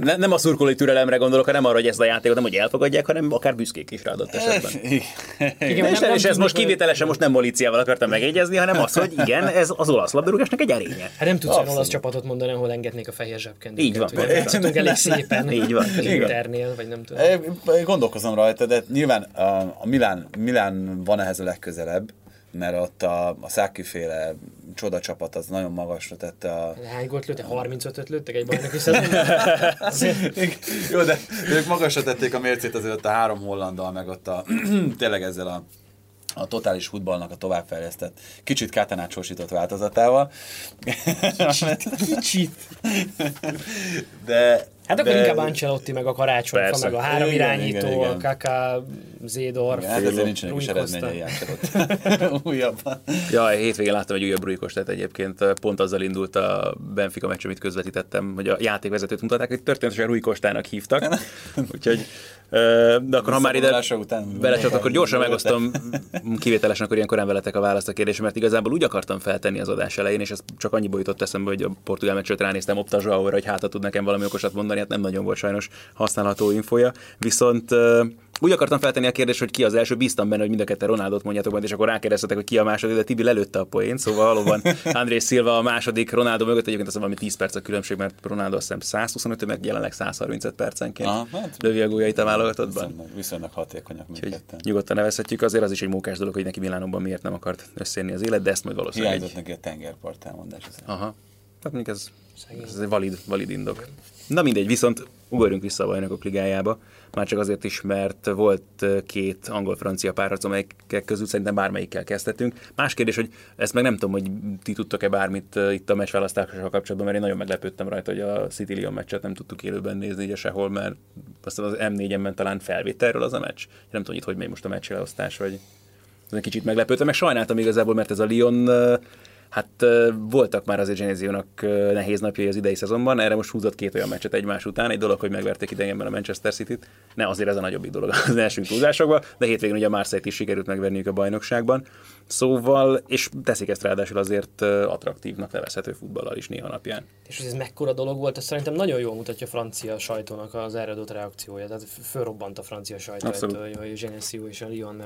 ne, nem a szurkolói türelemre gondolok, hanem arra, hogy ezt a játékot nem hogy elfogadják, hanem akár büszkék is rá adott esetben. Igen, És, nem- és, nem és ez most kivételesen most nem Molíciával akartam megjegyezni, hanem az, hogy igen, ez az olasz labdarúgásnak egy erénye. Hát nem tudsz olasz csapatot mondani, ahol engednék a fehér zsebkendőket. Így van. Elég szépen. Így van. Internél, vagy nem tudom. Gondolkozom rajta, de nyilván a, a Milán, Milán van ehhez a legközelebb, mert ott a, a Száki féle csoda csapat az nagyon magasra tette a... Hány gólt lőttek? 35-öt lőttek egy bajnoki Jó, de ők magasra tették a mércét azért ott a három hollanddal, meg ott a, tényleg ezzel a a totális futballnak a továbbfejlesztett, kicsit kátanácsosított változatával. kicsit. De, Hát akkor de, inkább Ancelotti, meg a karácsonyfa, Persze. meg a három Igen, irányító, igen, igen. a Kaka, Zédor, hát ezért nincsenek is eredményei újabban. Ja, hétvégén láttam egy újabb Rújkostát egyébként, pont azzal indult a Benfica meccs, amit közvetítettem, hogy a játékvezetőt mutatták, hogy történetesen Rui Kostának hívtak. Úgyhogy, de akkor ha már ide belecsat, akkor gyorsan megosztom kivételesen, akkor ilyenkor nem veletek a választ a kérdésre, mert igazából úgy akartam feltenni az adás elején, és ez csak annyiból jutott eszembe, hogy a portugál meccset ránéztem Opta Zsaóra, hogy hát ha tud nekem valami okosat mondani, hát nem nagyon volt sajnos használható infoja. Viszont úgy akartam feltenni a kérdést, hogy ki az első, bíztam benne, hogy mind a ketten Ronaldot mondjátok majd, és akkor rákérdeztetek, hogy ki a második, de Tibi lelőtte a poént, szóval valóban André Silva a második Ronaldo mögött, egyébként az valami 10 perc a különbség, mert Ronaldo azt hiszem 125, meg jelenleg 135 percenként Aha, hát- lövi a góljait a válogatottban. Viszonylag, viszonylag hatékonyak mindketten. nyugodtan nevezhetjük, azért az is egy mókás dolog, hogy neki Milánokban miért nem akart összérni az élet, de ezt majd valószínűleg Hiányzott egy... neki a tengerpart elmondás. Aha. Hát mondjuk ez, ez egy valid, valid indok. Na mindegy, viszont ugorjunk vissza a bajnokok ligájába, már csak azért is, mert volt két angol-francia párharc, amelyek közül szerintem bármelyikkel kezdhetünk. Más kérdés, hogy ezt meg nem tudom, hogy ti tudtok-e bármit itt a meccsválasztással kapcsolatban, mert én nagyon meglepődtem rajta, hogy a City Lyon meccset nem tudtuk élőben nézni ugye sehol, mert aztán az M4-en talán felvételről az a meccs. Nem tudom, hogy itt hogy megy most a meccsleosztás, vagy ez egy kicsit meglepődtem, meg sajnáltam igazából, mert ez a Lyon Hát voltak már azért Geneziónak ö, nehéz napjai az idei szezonban, erre most húzott két olyan meccset egymás után. Egy dolog, hogy megverték idegenben a Manchester City-t, ne azért ez a nagyobbik dolog az első túlzásokban, de hétvégén ugye a Marseille-t is sikerült megverniük a bajnokságban. Szóval, és teszik ezt ráadásul azért attraktívnak nevezhető futballal is néha napján. És hogy ez mekkora dolog volt, ez szerintem nagyon jól mutatja a francia sajtónak az erre adott reakciója. Tehát fölrobbant a francia sajtó, hogy Genesio és a Lyon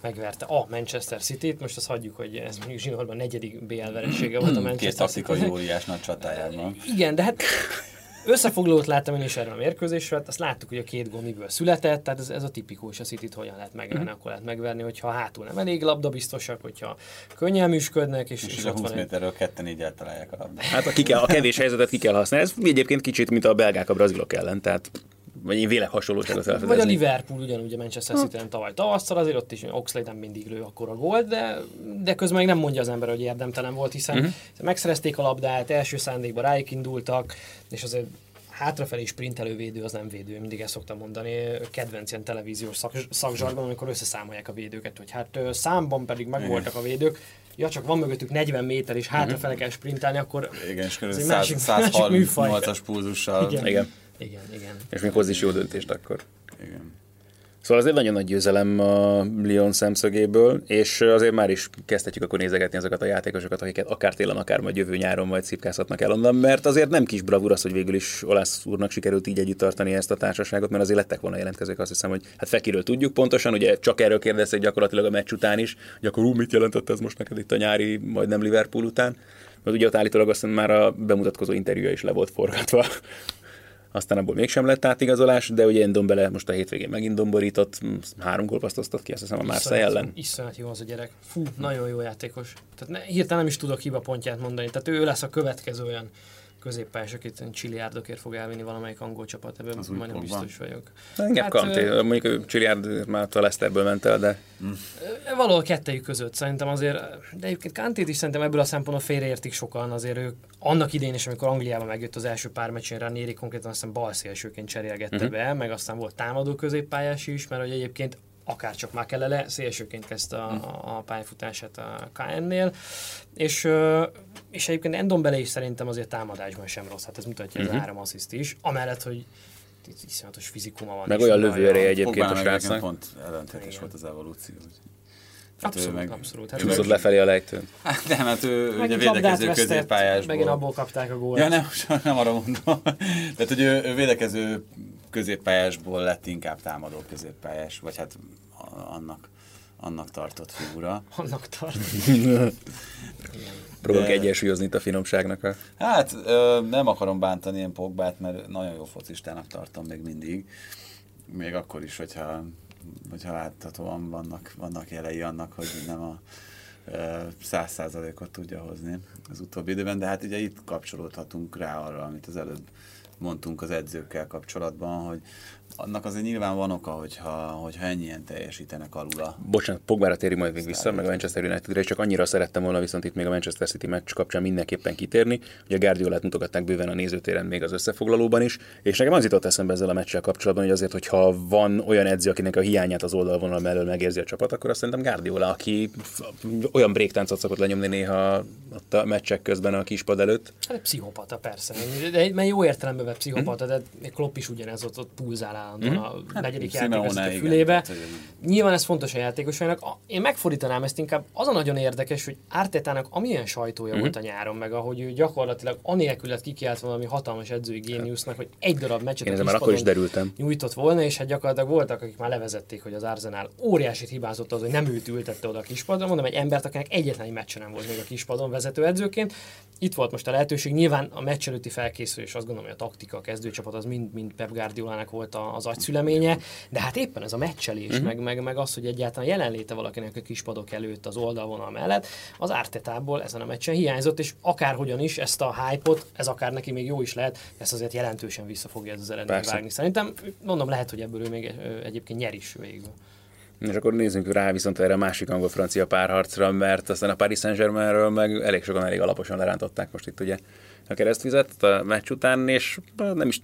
megverte a Manchester City-t. Most azt hagyjuk, hogy ez mondjuk zsinórban negyedik BL veresége volt a Két Manchester taktikai City. óriás nagy csatájában. Igen, de hát Összefoglalót láttam én is erről a mérkőzésről, hát azt láttuk, hogy a két gól miből született, tehát ez, ez a tipikus, a city hogyan lehet megverni, Mhm. akkor lehet megverni, hogyha hátul nem elég labdabiztosak, hogyha könnyen műsködnek, és, És, és a ott 20 van egy méterről ketten így eltalálják a labdát. Hát a, ki kell, a kevés helyzetet ki kell használni. Ez egyébként kicsit, mint a belgák a brazilok ellen, tehát vagy én vélek hasonlóságot Vagy a felfedezni. Liverpool ugyanúgy a Manchester city tavaly tavasszal, azért ott is Oxley nem mindig lő akkor a gólt, de, de közben meg nem mondja az ember, hogy érdemtelen volt, hiszen uh-huh. megszerezték a labdát, első szándékban rájuk indultak, és azért hátrafelé sprintelő védő az nem védő, mindig ezt szoktam mondani, kedvenc ilyen televíziós szak, szakzsargon, amikor összeszámolják a védőket, hogy hát számban pedig megvoltak a védők, ja csak van mögöttük 40 méter és hátrafele kell sprintelni, akkor Igen, és ez egy másik, 100, másik műfaj. 138-as pulzussal. Igen. Igen. Igen, igen. És még hozz is jó döntést akkor. Igen. Szóval az egy nagyon nagy győzelem a Lyon szemszögéből, és azért már is kezdhetjük akkor nézegetni azokat a játékosokat, akiket akár télen, akár majd jövő nyáron majd szipkázhatnak el onnan, mert azért nem kis bravúr az, hogy végül is Olász úrnak sikerült így együtt tartani ezt a társaságot, mert azért lettek volna jelentkezők, azt hiszem, hogy hát Fekiről tudjuk pontosan, ugye csak erről kérdezték gyakorlatilag a meccs után is, hogy akkor ú, mit jelentett ez most neked itt a nyári, majdnem Liverpool után, mert ugye ott állítólag azt hiszem már a bemutatkozó interjúja is le volt forgatva aztán abból mégsem lett átigazolás, de ugye Ndombele most a hétvégén megint domborított, hm, három gólpaszt osztott ki, azt hiszem a Marseille ellen. Iszonyat jó az a gyerek. Fú, nagyon jó játékos. Tehát ne, hirtelen nem is tudok hiba pontját mondani. Tehát ő lesz a következő olyan középpályás, akit csiliárdokért fog elvinni valamelyik angol csapat, ebben Az majdnem biztos vagyok. Engem hát, Kanté, ö, mondjuk ő Csiliárd már a Leicesterбől ment el, de ö, valahol kettejük között szerintem azért, de egyébként Kantét is szerintem ebből a szempontból félreértik sokan, azért ők annak idén is, amikor Angliában megjött az első pár meccsén Ranieri konkrétan azt hiszem balszélsőként cserélgette uh-huh. be, meg aztán volt támadó középpályás is, mert hogy egyébként akár csak Makelele szélsőként kezdte a, a pályafutását a KN-nél, és, és egyébként Endombele is szerintem azért támadásban sem rossz, hát ez mutatja az három assziszt is, amellett, hogy itt iszonyatos fizikuma van. meg olyan lövőereje egyébként a srácnak. pont ellentétes Igen. volt az evolúció. Hát Abszolút, meg- abszolút. Hát meg- Csúszott lefelé a lejtőn. Hát nem, hát ő ugye Megint labdát védekező középpályásból. megint abból kapták a gólt. Ja, nem, most nem arra mondom. Tehát, hogy ő, ő védekező középpályásból lett inkább támadó középpályás, vagy hát annak, annak tartott figura. Annak tart. Próbálunk De- egyensúlyozni itt a finomságnak a... Hát ö, nem akarom bántani ilyen Pogbát, mert nagyon jó focistának tartom még mindig. Még akkor is, hogyha, hogyha láthatóan vannak, vannak jelei annak, hogy nem a száz százalékot tudja hozni az utóbbi időben, de hát ugye itt kapcsolódhatunk rá arra, amit az előbb mondtunk az edzőkkel kapcsolatban, hogy annak azért nyilván van oka, hogyha, hogyha ennyien teljesítenek alula. Bocsánat, Pogbára térjünk majd még vissza, meg a Manchester Unitedre, és csak annyira szerettem volna viszont itt még a Manchester City meccs kapcsán mindenképpen kitérni, hogy a Guardiolát mutogatták bőven a nézőtéren még az összefoglalóban is, és nekem az jutott eszembe ezzel a meccsel kapcsolatban, hogy azért, hogyha van olyan edző, akinek a hiányát az oldalvonal mellől megérzi a csapat, akkor azt szerintem Guardiola, aki olyan bréktáncot szokott lenyomni néha ott a meccsek közben a kispad előtt. Hát egy pszichopata, persze. De, mert jó értelemben pszichopata, de még Klopp is ugyanez ott, ott pulzál állandóan a negyedik Simeone, játékvezető Hát, igen, fülébe. tehát, hogy- Nyilván ez fontos a játékosainak. A- Én megfordítanám ezt inkább. Az a nagyon érdekes, hogy Ártetának amilyen sajtója volt a nyáron, meg ahogy ő gyakorlatilag anélkül lett kikiált valami hatalmas edzői géniusznak, hogy egy darab meccset Én a ezen már akkor is derültem. nyújtott volna, és hát gyakorlatilag voltak, akik már levezették, hogy az Arsenal óriásit hibázott az, hogy nem őt ültette oda a kispadra. Mondom, egy embert, akinek egyetlen egy meccse nem volt még a kispadon vezetőedzőként. Itt volt most a lehetőség. Nyilván a meccs előtti felkészülés, azt gondolom, hogy a taktika, a kezdőcsapat az mind, mind Pep Guardiolának volt a- az agyszüleménye, de hát éppen ez a meccselés, uh-huh. meg, meg, meg, az, hogy egyáltalán jelenléte valakinek a kispadok előtt az oldalvonal mellett, az Ártetából ezen a meccsen hiányzott, és akárhogyan is ezt a hype-ot, ez akár neki még jó is lehet, ezt azért jelentősen vissza fogja ez az eredmény vágni. Szerintem, mondom, lehet, hogy ebből ő még egyébként nyer is végül. És akkor nézzünk rá viszont erre a másik angol-francia párharcra, mert aztán a Paris Saint-Germainről meg elég sokan elég alaposan lerántották most itt ugye a keresztvizet a meccs után, és nem is...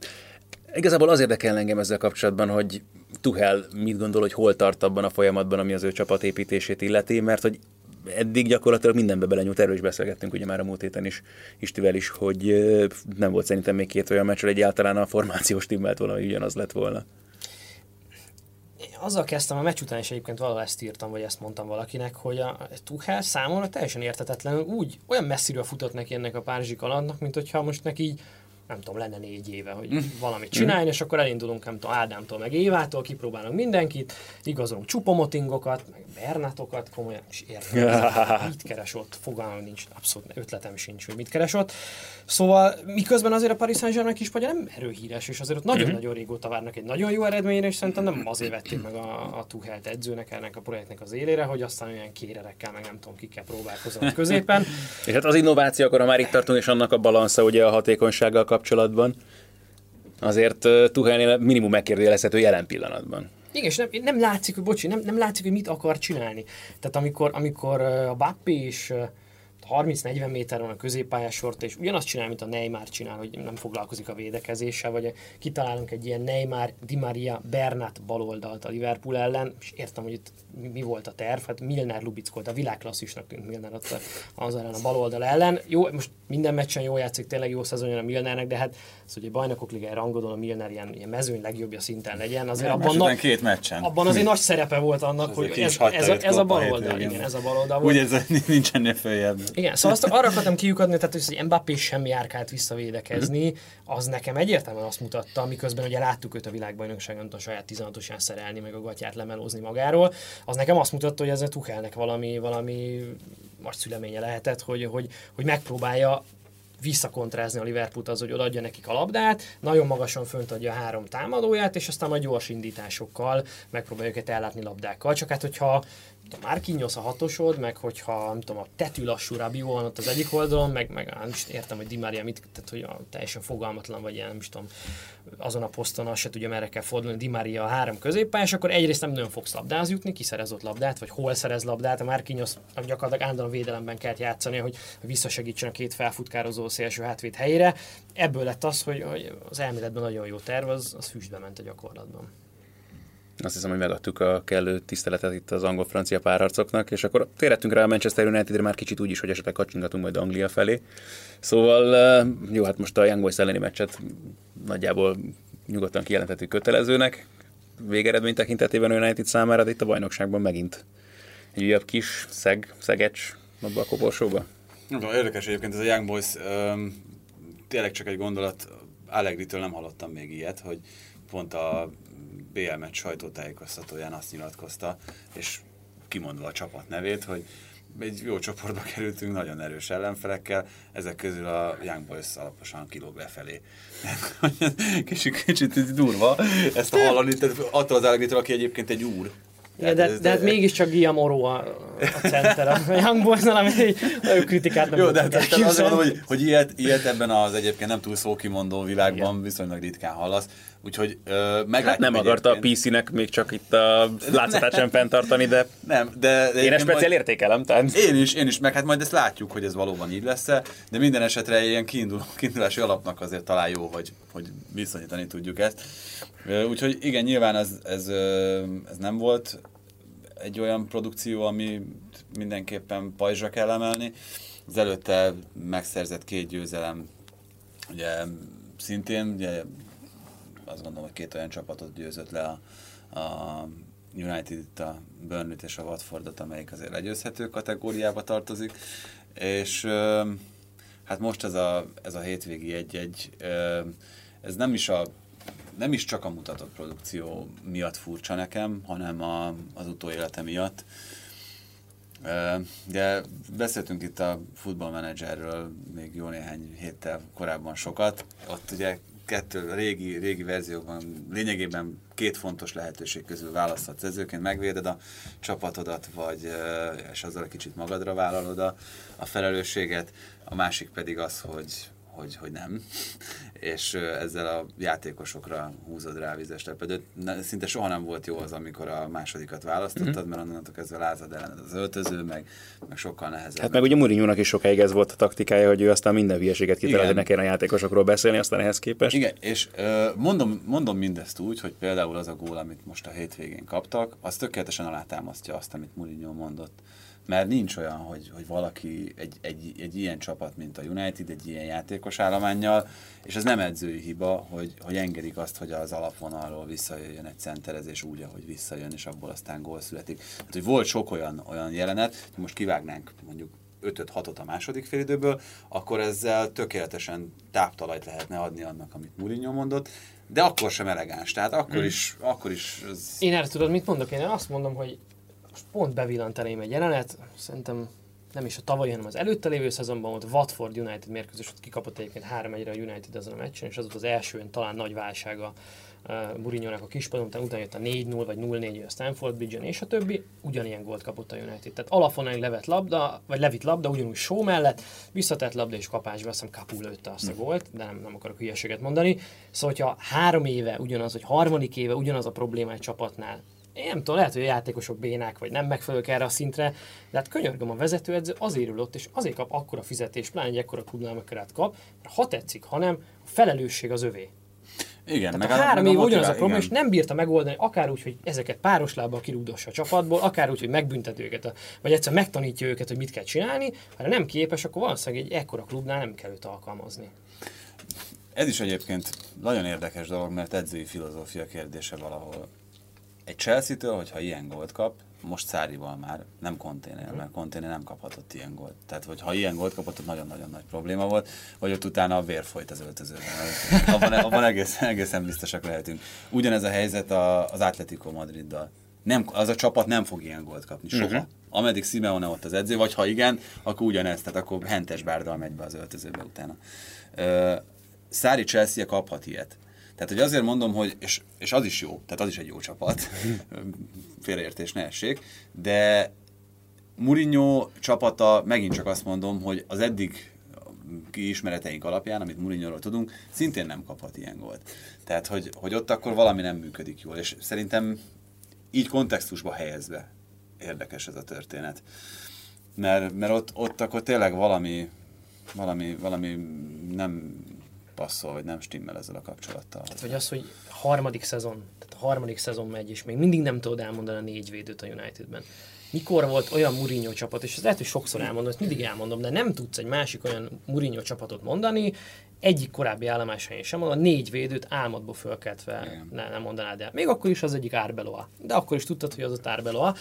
Igazából az érdekel engem ezzel kapcsolatban, hogy Tuhel mit gondol, hogy hol tart abban a folyamatban, ami az ő csapatépítését illeti, mert hogy eddig gyakorlatilag mindenbe belenyúlt, erről is beszélgettünk ugye már a múlt héten is Istivel is, hogy nem volt szerintem még két olyan meccs, hogy egyáltalán a formációs timmelt hogy ugyanaz lett volna. Én azzal kezdtem, a meccs után is egyébként valahol ezt írtam, vagy ezt mondtam valakinek, hogy a Tuchel számomra teljesen értetetlenül úgy, olyan messziről futott neki ennek a párizsi kalandnak, mint hogyha most neki így nem tudom, lenne négy éve, hogy valamit csinálni, és akkor elindulunk, nem tudom, Ádámtól, meg Évától, kipróbálunk mindenkit, igazolunk csupomotingokat, meg Bernatokat, komolyan is értem, mit keres ott, fogalmam nincs, abszolút ötletem sincs, hogy mit keres ott. Szóval miközben azért a Paris Saint-Germain kispadja nem erőhíres, és azért ott nagyon-nagyon régóta várnak egy nagyon jó eredményre, és szerintem nem azért vették meg a, a Tuchelt edzőnek ennek a projektnek az élére, hogy aztán olyan kérerekkel, meg nem tudom, kikkel próbálkozom középen. És hát az innováció, akkor ha már itt tartunk, és annak a balansza ugye a hatékonysággal kapcsolatban, azért uh, Tuchelnél minimum megkérdőjelezhető jelen pillanatban. Igen, és nem, nem látszik, hogy bocsi, nem, nem látszik, hogy mit akar csinálni. Tehát amikor, amikor a Bappé uh, 30-40 méteren a középpályás sort, és ugyanazt csinál, mint a Neymar csinál, hogy nem foglalkozik a védekezéssel, vagy kitalálunk egy ilyen Neymar, Di Maria, Bernat baloldalt a Liverpool ellen, és értem, hogy itt mi volt a terv, hát Milner Lubickolt, a világklasszisnak tűnt Milner ott az ellen a baloldal ellen. Jó, most minden meccsen jó játszik, tényleg jó szezonja a Milnernek, de hát az, hogy a bajnokok ligája rangodon a Milner ilyen, ilyen mezőny legjobbja szinten legyen, azért Nem, abban, nagy, két meccsen. abban azért nagy szerepe volt annak, hogy ez, ez, a, ez a baloldal, igen, ez a baloldal volt. Úgy ez nincs ennél följebb. Igen, szóval azt arra akartam kiukadni, tehát hogy Mbappé sem járkált visszavédekezni, az nekem egyértelműen azt mutatta, miközben ugye láttuk őt a világbajnokságon a saját 16-osán szerelni, meg a gatyát lemelózni magáról, az nekem azt mutatta, hogy ez a Tuchelnek valami, valami szüleménye lehetett, hogy, hogy, hogy megpróbálja visszakontrázni a Liverpoolt az, hogy odaadja nekik a labdát, nagyon magasan fönt adja a három támadóját, és aztán majd gyors indításokkal megpróbálja őket ellátni labdákkal. Csak hát, hogyha a Márkinyosz a hatosod, meg hogyha nem tudom, a tetű lassú Rabió van ott az egyik oldalon, meg, meg nem is értem, hogy Di Maria mit, tehát hogy teljesen fogalmatlan, vagy ilyen, nem is tudom, azon a poszton azt se tudja, merre kell fordulni, Di Maria a három középpályás, akkor egyrészt nem nagyon fogsz labdához jutni, kiszerez ott labdát, vagy hol szerez labdát, a Márkinyosz gyakorlatilag állandóan védelemben kell játszani, hogy visszasegítsen a két felfutkározó szélső hátvéd helyére. Ebből lett az, hogy, hogy az elméletben nagyon jó terv, az, az füstbe ment a gyakorlatban. Azt hiszem, hogy megadtuk a kellő tiszteletet itt az angol-francia párharcoknak, és akkor térhetünk rá a Manchester Unitedre már kicsit úgy is, hogy esetleg kacsingatunk majd Anglia felé. Szóval jó, hát most a Young Boys elleni meccset nagyjából nyugodtan kijelentettük kötelezőnek. Végeredmény tekintetében a United számára, de itt a bajnokságban megint egy újabb kis szeg, szegecs abba a koporsóba. Érdekes egyébként ez a Young Boys, um, tényleg csak egy gondolat, Allegri-től nem hallottam még ilyet, hogy pont a BL meccs sajtótájékoztatóján azt nyilatkozta, és kimondva a csapat nevét, hogy egy jó csoportba kerültünk, nagyon erős ellenfelekkel, ezek közül a Young Boys alaposan kilóg lefelé. kicsit, kicsit durva ezt a hallani, tehát attól az allegri aki egyébként egy úr. Igen, de, de, hát mégiscsak Guillermo a, a center a Young Boys-nál, ami egy nagyon kritikát nem Jó, de hát azért mondom, hogy, hogy ilyet, ilyet ebben az egyébként nem túl szókimondó világban Igen. viszonylag ritkán hallasz. Úgyhogy ö, hát nem akarta a PC-nek még csak itt a látszatát sem fenntartani, de, nem, de, de én ezt speciál majd... értékelem. Tehát. Én is, én is, meg hát majd ezt látjuk, hogy ez valóban így lesz -e, de minden esetre ilyen kiindul, kiindulási alapnak azért talán jó, hogy, hogy viszonyítani tudjuk ezt. Úgyhogy igen, nyilván ez, ez, ez nem volt egy olyan produkció, ami mindenképpen pajzsra kell emelni. Az előtte megszerzett két győzelem, ugye szintén, ugye azt gondolom, hogy két olyan csapatot győzött le a, a United, a burnley és a Watfordot, amelyik azért legyőzhető kategóriába tartozik, és hát most ez a, ez a hétvégi egy-egy, ez nem is a nem is csak a mutatott produkció miatt furcsa nekem, hanem a, az utóélete miatt. De beszéltünk itt a futballmenedzserről még jó néhány héttel korábban sokat. Ott ugye kettő régi, régi verziókban lényegében két fontos lehetőség közül választhatsz ezőként, megvéded a csapatodat, vagy, és azzal kicsit magadra vállalod a, a felelősséget, a másik pedig az, hogy, hogy, hogy nem, és ezzel a játékosokra húzod rá a vizes lepedőt. Szinte soha nem volt jó az, amikor a másodikat választottad, mm-hmm. mert onnantól kezdve lázad ellened az öltöző, meg, meg sokkal nehezebb. Hát meg ugye mourinho is sokáig ez volt a taktikája, hogy ő aztán minden hülyeséget kitalál, hogy ne kéne a játékosokról beszélni, aztán ehhez képest. Igen, és mondom, mondom mindezt úgy, hogy például az a gól, amit most a hétvégén kaptak, az tökéletesen alátámasztja azt, amit Mourinho mondott mert nincs olyan, hogy, hogy valaki egy, egy, egy ilyen csapat, mint a United, egy ilyen játékos állományjal, és ez nem edzői hiba, hogy, hogy engedik azt, hogy az alapvonalról visszajöjjön egy centerezés úgy, ahogy visszajön, és abból aztán gól születik. Hát, hogy volt sok olyan, olyan jelenet, hogy most kivágnánk mondjuk 5-6-ot a második félidőből, akkor ezzel tökéletesen táptalajt lehetne adni annak, amit Mourinho mondott, de akkor sem elegáns. Tehát akkor mm. is, akkor is ez... Én erre tudod, mit mondok? Én azt mondom, hogy most pont bevillant elém egy jelenet, szerintem nem is a tavalyi, hanem az előtte lévő szezonban volt Watford United mérkőzés, ott kikapott egyébként 3 1 a United azon a meccsen, és az volt az első talán nagy válsága uh, Mourinho-nak a kispadon, utána, utána jött a 4-0 vagy 0-4 a Stanford Bridge-en, és a többi ugyanilyen gólt kapott a United. Tehát alapon levet labda, vagy levit labda, ugyanúgy show mellett, visszatett labda és kapásba, azt hiszem Kapu lőtte azt a gólt, de nem, nem akarok hülyeséget mondani. Szóval, hogyha három éve ugyanaz, vagy harmadik éve ugyanaz a probléma egy csapatnál, én nem tudom, lehet, hogy a játékosok bénák, vagy nem megfelelők erre a szintre, de hát könyörgöm a vezetőedző azért ül ott, és azért kap akkora fizetés, pláne egy ekkora klubnál kap, mert ha tetszik, hanem a felelősség az övé. Igen, meg a három év ugyanaz a probléma, és nem bírta megoldani, akár úgy, hogy ezeket páros lábbal kirúgdossa a csapatból, akár úgy, hogy megbüntet őket, vagy egyszer megtanítja őket, hogy mit kell csinálni, ha nem képes, akkor valószínűleg egy ekkora klubnál nem kell őt alkalmazni. Ez is egyébként nagyon érdekes dolog, mert edzői filozófia kérdése valahol egy Chelsea-től, hogyha ilyen gólt kap, most Szárival már nem konténer, mert konténer nem kaphatott ilyen gólt. Tehát, hogy ha ilyen gólt kapott, nagyon-nagyon nagy probléma volt, vagy ott utána a vér folyt az öltözőben. Abban, abban egészen, egészen biztosak lehetünk. Ugyanez a helyzet az Atletico Madriddal. Nem, az a csapat nem fog ilyen gólt kapni, soha. Uh-huh. Ameddig Simeone ott az edző, vagy ha igen, akkor ugyanez, tehát akkor hentes bárdal megy be az öltözőbe utána. Uh, Szári Chelsea kaphat ilyet. Tehát, hogy azért mondom, hogy, és, és az is jó, tehát az is egy jó csapat, félreértés ne essék, de Mourinho csapata, megint csak azt mondom, hogy az eddig ismereteink alapján, amit Mourinho-ról tudunk, szintén nem kaphat ilyen gólt. Tehát, hogy, hogy ott akkor valami nem működik jól, és szerintem így kontextusba helyezve érdekes ez a történet. Mert, mert ott, ott akkor tényleg valami, valami, valami nem passzol, vagy nem stimmel ezzel a kapcsolattal. Tehát, vagy az, hogy harmadik szezon, tehát a harmadik szezon megy, és még mindig nem tudod elmondani a négy védőt a Unitedben. Mikor volt olyan Mourinho csapat, és ez lehet, hogy sokszor elmondom, ezt mindig elmondom, de nem tudsz egy másik olyan Mourinho csapatot mondani, egyik korábbi állomásán sem mondom, a négy védőt álmodból fölkeltve ne, nem mondanád el. Még akkor is az egyik Arbeloa. De akkor is tudtad, hogy az a Arbeloa.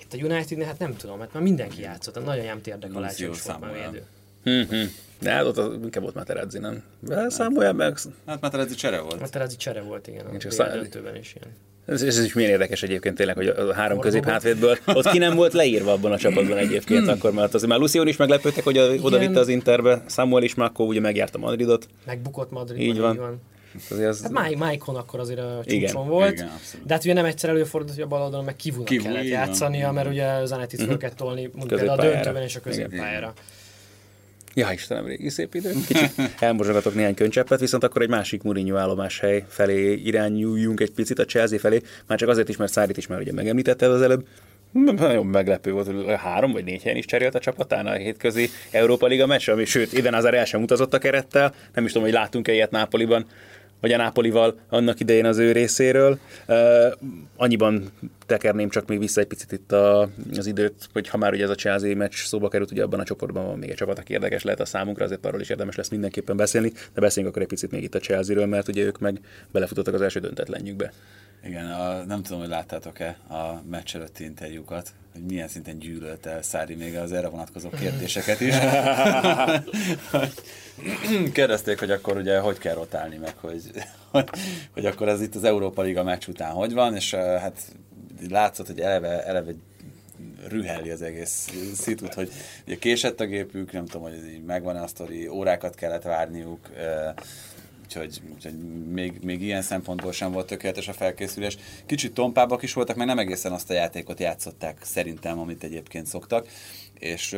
Itt a United, hát nem tudom, mert már mindenki játszott, nagyon nem térdek alá, volt már védő. Mm-hmm. De hát ott az, inkább volt Materazzi, nem? De számolja meg. Hát Materazzi csere volt. Materazzi csere volt, igen. A szá... döntőben is ilyen. Ez, ez is milyen érdekes egyébként tényleg, hogy a három közép hátvédből ott ki nem volt leírva abban a csapatban egyébként, akkor mert azért már Lucion is meglepődtek, hogy oda vitte az Interbe, Samuel is már akkor ugye megjárta Madridot. Megbukott Madrid. Így van. Így van. Azért az... Hát Mike, akkor azért a csúcson igen, volt, igen, de hát ugye nem egyszer előfordult, hogy a bal oldalon meg kivúnak kellett játszania, mert ugye föl kellett tolni, például a döntőben és a középpályára. Ja, Istenem, régi szép idő. Kicsit elmozsogatok néhány könycseppet, viszont akkor egy másik Mourinho állomáshely felé irányuljunk egy picit a Chelsea felé, már csak azért is, mert Szárit is már ugye megemlítette az előbb. Nagyon meglepő volt, hogy három vagy négy helyen is cserélt a csapatán a hétközi Európa Liga meccs, ami sőt, Eden az el sem utazott a kerettel, nem is tudom, hogy látunk-e ilyet Nápoliban, vagy a Nápolival annak idején az ő részéről. Uh, annyiban tekerném csak még vissza egy picit itt a, az időt, hogy ha már ugye ez a Chelsea meccs szóba került, ugye abban a csoportban van még egy csapat, aki érdekes lehet a számunkra, azért arról is érdemes lesz mindenképpen beszélni, de beszéljünk akkor egy picit még itt a Chelsea-ről, mert ugye ők meg belefutottak az első döntetlenjükbe. Igen, a, nem tudom, hogy láttátok-e a meccs előtti interjúkat, hogy milyen szinten gyűlölte Szári még az erre vonatkozó kérdéseket is. Kérdezték, hogy akkor ugye hogy kell rotálni meg, hogy, hogy, hogy akkor ez itt az Európa Liga meccs után hogy van, és hát látszott, hogy eleve, eleve rüheli az egész szitut, hogy ugye késett a gépük, nem tudom, hogy így megvan-e a sztori, órákat kellett várniuk, úgyhogy, úgyhogy még, még ilyen szempontból sem volt tökéletes a felkészülés. Kicsit tompábbak is voltak, mert nem egészen azt a játékot játszották szerintem, amit egyébként szoktak, és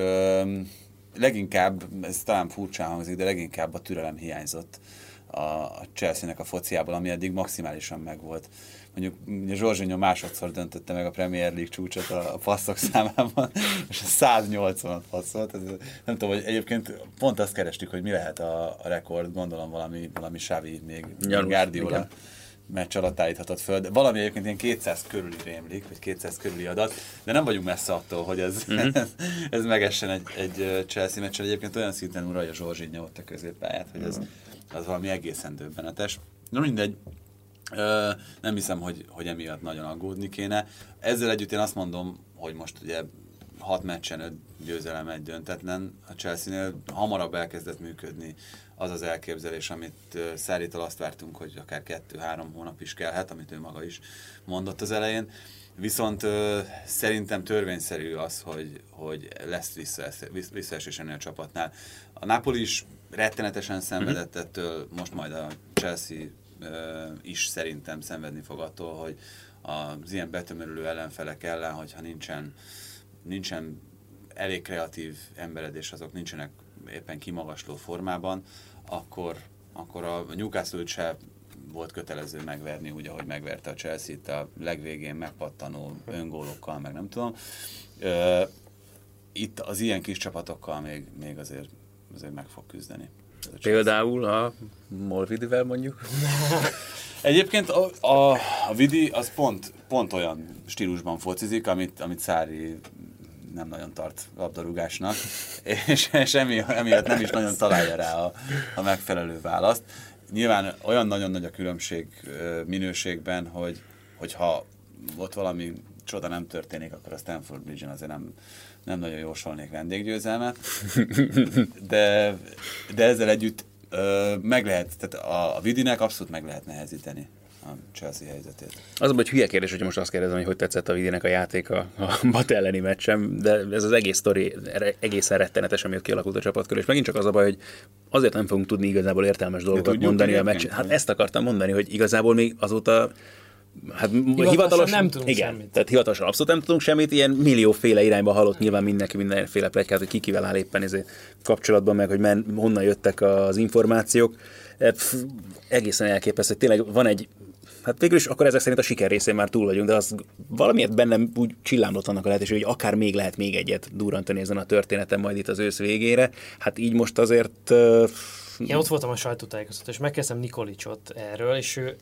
leginkább, ez talán furcsán hangzik, de leginkább a türelem hiányzott a, Chelsea-nek a fociából, ami eddig maximálisan megvolt mondjuk Zsorzsinyó másodszor döntötte meg a Premier League csúcsot a, a passzok számában, és 180-at passzolt. Ez, nem tudom, hogy egyébként pont azt kerestük, hogy mi lehet a, a rekord, gondolom valami, valami Xavi még Guardiola. Meccs alatt állíthatott föl, de valami egyébként ilyen 200 körüli rémlik, vagy 200 körüli adat, de nem vagyunk messze attól, hogy ez, mm-hmm. ez, ez megessen egy, egy Chelsea meccsen. Egyébként olyan szinten uralja Zsorzsinyó ott a középpályát, hogy ez, az valami egészen döbbenetes. Na mindegy, nem hiszem, hogy, hogy emiatt nagyon aggódni kéne. Ezzel együtt én azt mondom, hogy most ugye hat meccsen öt győzelem egy döntetlen. A Chelsea-nél hamarabb elkezdett működni az az elképzelés, amit Száritól azt vártunk, hogy akár kettő-három hónap is kellhet, amit ő maga is mondott az elején. Viszont ö, szerintem törvényszerű az, hogy, hogy lesz visszaesés ennél a csapatnál. A Napoli is rettenetesen szenvedett mhm. ettől, most majd a Chelsea ö, is szerintem szenvedni fog attól, hogy az ilyen betömörülő ellenfelek ellen, hogyha nincsen, nincsen elég kreatív embered, és azok nincsenek éppen kimagasló formában, akkor, akkor a Newcastle-t se volt kötelező megverni, úgy, ahogy megverte a Chelsea-t a legvégén megpattanó öngólokkal, meg nem tudom. Itt az ilyen kis csapatokkal még, még azért, azért meg fog küzdeni. Például a Molvidivel mondjuk? Egyébként a, a, a Vidi az pont, pont olyan stílusban focizik, amit, amit Szári nem nagyon tart labdarúgásnak, és, és emiatt, emiatt nem is nagyon találja rá a, a megfelelő választ. Nyilván olyan nagyon nagy a különbség minőségben, hogy, hogyha ott valami csoda nem történik, akkor a Stanford Bridge-en azért nem, nem nagyon jósolnék vendéggyőzelmet. De, de ezzel együtt ö, meg lehet, tehát a, a Vidinek abszolút meg lehet nehezíteni a Chelsea helyzetét. Az hogy hülye kérdés, hogy most azt kérdezem, hogy hogy tetszett a Vidinek a játék a, a Bat elleni meccsem, de ez az egész sztori egészen rettenetes, amiért kialakult a csapat körül. És megint csak az a baj, hogy azért nem fogunk tudni igazából értelmes dolgokat mondani a meccsen. Hát ezt akartam mondani, hogy igazából még azóta Hát hivatalosan, hivatalosan nem tudunk igen, semmit. Tehát hivatalosan abszolút nem tudunk semmit, ilyen millióféle irányba hallott nyilván mindenki mindenféle plegykát, hogy ki kivel áll éppen ezért kapcsolatban, meg hogy men, honnan jöttek az információk. E, pff, egészen elképesztő. Tényleg van egy Hát végül is akkor ezek szerint a siker részén már túl vagyunk, de az valamiért bennem úgy csillámlott annak a lehetőség, hogy akár még lehet még egyet durrantani ezen a történeten majd itt az ősz végére. Hát így most azért... Uh, én ott voltam a sajtótájékoztatón, és megkezdtem Nikolicsot erről, és ő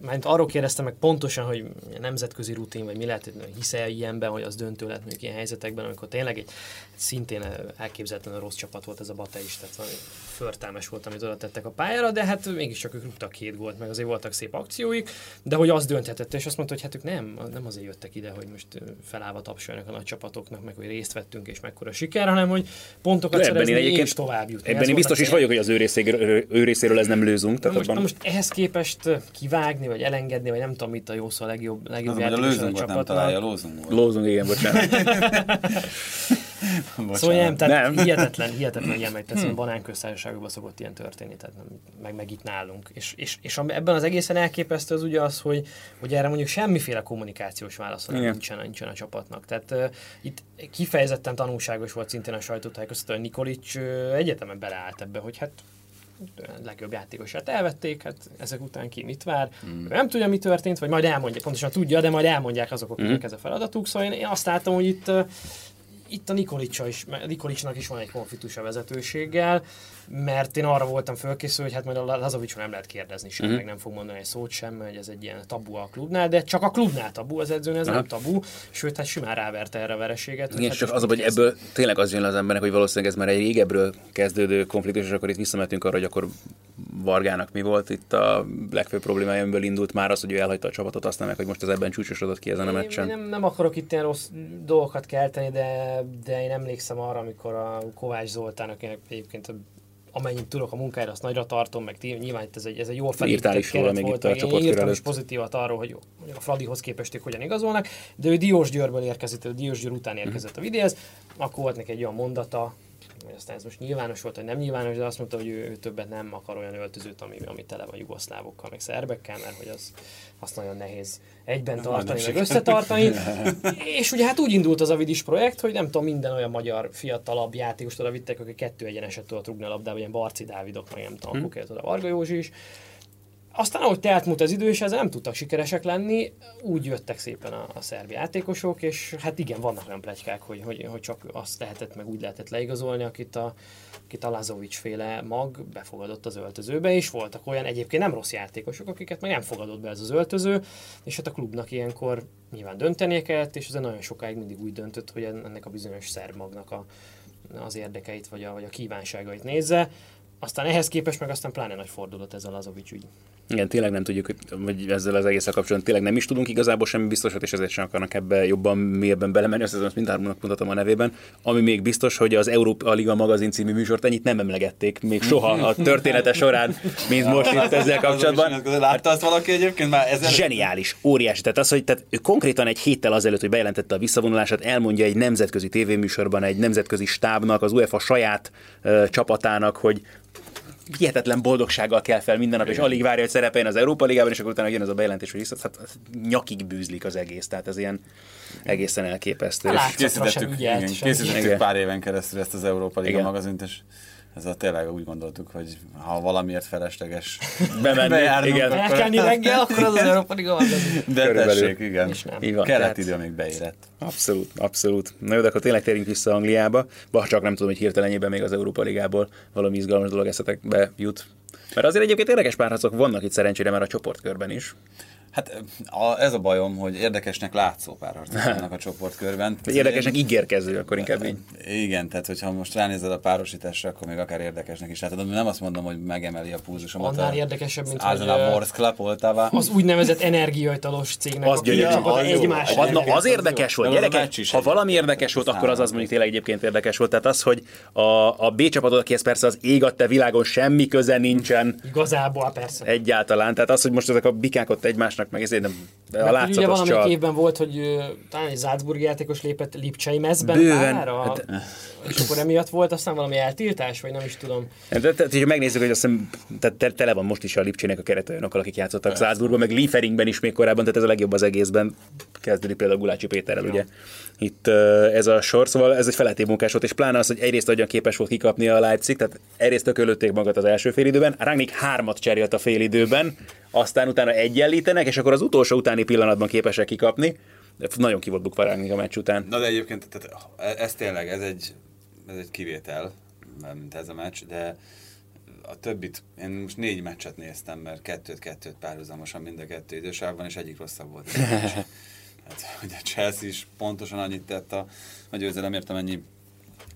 mert arról kérdeztem meg pontosan, hogy nemzetközi rutin, vagy mi lehet, hogy hiszel ilyenben, hogy az döntő lett mondjuk ilyen helyzetekben, amikor tényleg egy szintén elképzelhetően rossz csapat volt ez a Bate tehát förtelmes volt, amit oda tettek a pályára, de hát mégiscsak ők rúgtak két gólt, meg azért voltak szép akcióik, de hogy az dönthetett, és azt mondta, hogy hát ők nem, nem azért jöttek ide, hogy most felállva tapsoljanak a nagy csapatoknak, meg hogy részt vettünk, és mekkora siker, hanem hogy pontokat de szerezni és tovább jutni. Ebben én biztos is vagyok, hogy az ő részéről, ő részéről ez nem lőzünk. Tehát most, abban... most ehhez képest kivágni, vagy elengedni, vagy nem tudom, mit a jó szó a legjobb, legjobb játékos a csapatnak. Nem találja, lózunk Lózunk, igen, bocsánat. szóval nem, tehát nem. hihetetlen, hihetetlen ilyen megy, tehát banánköztársaságokban szokott ilyen történni, tehát nem, meg, meg itt nálunk. És, és, és ebben az egészen elképesztő az ugye az, hogy, hogy erre mondjuk semmiféle kommunikációs válasz nincsen, nincsen a csapatnak. Tehát uh, itt kifejezetten tanulságos volt szintén a sajtótájékoztató, hogy Nikolic uh, egyetemen beleállt ebbe, hogy hát legjobb játékosát elvették, hát ezek után ki mit vár. Mm. Nem tudja, mi történt, vagy majd elmondja, pontosan tudja, de majd elmondják azok, akiknek mm. ez a feladatuk. Szóval én azt látom, hogy itt itt a Nikolicsa is, Nikolicsnak is van egy konfliktus a vezetőséggel, mert én arra voltam fölkészülve, hogy hát majd a Lazovicsról nem lehet kérdezni sem, uh-huh. meg nem fog mondani egy szót sem, hogy ez egy ilyen tabu a klubnál, de csak a klubnál tabu, az edzőnél ez uh-huh. nem tabu, sőt, hát simán ráverte erre a vereséget. Igen, hát csak az, hogy ebből tényleg az jön az embernek, hogy valószínűleg ez már egy régebről kezdődő konfliktus, és akkor itt visszametünk arra, hogy akkor Vargának mi volt itt a legfőbb problémája, amiből indult már az, hogy ő elhagyta a csapatot, aztán meg, hogy most az ebben csúcsosodott ki ezen a meccsen. Én nem, nem akarok itt ilyen rossz dolgokat kelteni, de, de én emlékszem arra, amikor a Kovács Zoltán, akinek egyébként amennyit tudok a munkára, azt nagyra tartom, meg nyilván itt ez egy, ez egy jó felépített keret volt, a én írtam is pozitívat arról, hogy a Fradihoz képest ők hogyan igazolnak, de ő Diós Győrből érkezett, Diós Győr után érkezett a videóz, akkor volt neki egy olyan mondata, aztán ez most nyilvános volt, vagy nem nyilvános, de azt mondta, hogy ő, ő többet nem akar olyan öltözőt, ami, ami tele van jugoszlávokkal, meg szerbekkel, mert hogy az, azt nagyon nehéz egyben tartani, meg összetartani. és ugye hát úgy indult az a vidis projekt, hogy nem tudom, minden olyan magyar fiatalabb játékost oda vittek, akik kettő egyeneset tudott rugni a labdába, ilyen Barci Dávidok, meg nem tudom, hmm. oda Varga Józsi is. Aztán, ahogy telt múlt az idő, és ezzel nem tudtak sikeresek lenni, úgy jöttek szépen a, a szerb játékosok, és hát igen, vannak olyan plegykák, hogy, hogy, hogy csak azt lehetett, meg úgy lehetett leigazolni, akit a, akit a Lazovics féle mag befogadott az öltözőbe, és voltak olyan egyébként nem rossz játékosok, akiket meg nem fogadott be ez az öltöző, és hát a klubnak ilyenkor nyilván döntenie kellett, és ez nagyon sokáig mindig úgy döntött, hogy ennek a bizonyos szerb magnak a, az érdekeit, vagy a, vagy a kívánságait nézze. Aztán ehhez képest meg aztán pláne nagy fordulat ez a Lazovics ügy. Igen, tényleg nem tudjuk, hogy ezzel az egésszel kapcsolatban tényleg nem is tudunk igazából semmi biztosat, és ezért sem akarnak ebbe jobban, mélyebben belemenni, azt azt mindháromnak mutatom a nevében. Ami még biztos, hogy az Európa Liga magazin című műsort ennyit nem emlegették még soha a története során, mint most itt ezzel kapcsolatban. Látta azt valaki egyébként már ezzel? Zseniális, óriási. Tehát az, hogy tehát ő konkrétan egy héttel azelőtt, hogy bejelentette a visszavonulását, elmondja egy nemzetközi tévéműsorban, egy nemzetközi stábnak, az UEFA saját uh, csapatának, hogy hihetetlen boldogsággal kell fel minden nap, és alig várja, hogy szerepeljen az Európa Ligában, és akkor utána jön az a bejelentés, hogy hát nyakig bűzlik az egész, tehát ez ilyen egészen elképesztő. Hát készítettük, igen, készítettük pár éven keresztül ezt az Európa Liga igen. magazint, és ez a tényleg úgy gondoltuk, hogy ha valamiért felesleges bemenni, bejárnunk, igen. akkor... Elkelni reggel, akkor az az Európa Liga De Körülbelül. tessék, igen. Van, Kellett idő, még beérett. Abszolút, abszolút. Na jó, de akkor tényleg térjünk vissza Angliába. Bah, csak nem tudom, hogy hirtelenjében még az Európa Ligából valami izgalmas dolog eszetekbe jut. Mert azért egyébként érdekes párharcok vannak itt szerencsére már a csoportkörben is. Hát a, ez a bajom, hogy érdekesnek látszó párharcok vannak a csoportkörben. Érdekesnek ígérkező, akkor inkább így. Igen, tehát hogyha most ránézed a párosításra, akkor még akár érdekesnek is látod. Nem azt mondom, hogy megemeli a púzusomat. Annál érdekesebb, mint hogy Morse Club Oltava. Az úgynevezett energiaitalos cégnek az gyönyörű. Az, egymás az, na, az érdekes volt, gyerekek. Ha valami érdekes volt, akkor az az mondjuk tényleg egyébként érdekes volt. Tehát az, hogy a, a B csapatot, akihez persze az ég a világon semmi köze nincsen. Igazából persze. Egyáltalán. Tehát az, hogy most ezek a bikák ott egymásnak meg ezért nem a látszatos ugye valamelyik csal. évben volt, hogy talán egy Salzburg játékos lépett Lipcsei mezben Bőven. Pára, hát, és akkor emiatt volt aztán valami eltiltás, vagy nem is tudom. De, de, de, megnézzük, hogy azt hiszem, tehát tele van most is a Lipcsének a keret olyanokkal, akik játszottak. Salzburgban, meg Lieferingben is még korábban, tehát ez a legjobb az egészben. Kezdődik például Gulácsi Péterrel, ja. ugye. Itt ez a sor, szóval ez egy feletti munkás volt, és pláne az, hogy egyrészt hogyan képes volt kikapni a Leipzig, tehát egyrészt tökölötték magat az első félidőben, Rangnick hármat cserélt a félidőben, aztán utána egyenlítenek, és akkor az utolsó utáni pillanatban képesek kikapni. De nagyon ki volt bukva a meccs után. Na de egyébként tehát ez tényleg, ez egy, ez egy kivétel, mint ez a meccs, de a többit, én most négy meccset néztem, mert kettőt-kettőt párhuzamosan mind a kettő idősávban, és egyik rosszabb volt. hát, hogy a Chelsea is pontosan annyit tett a, a győzelemért, amennyi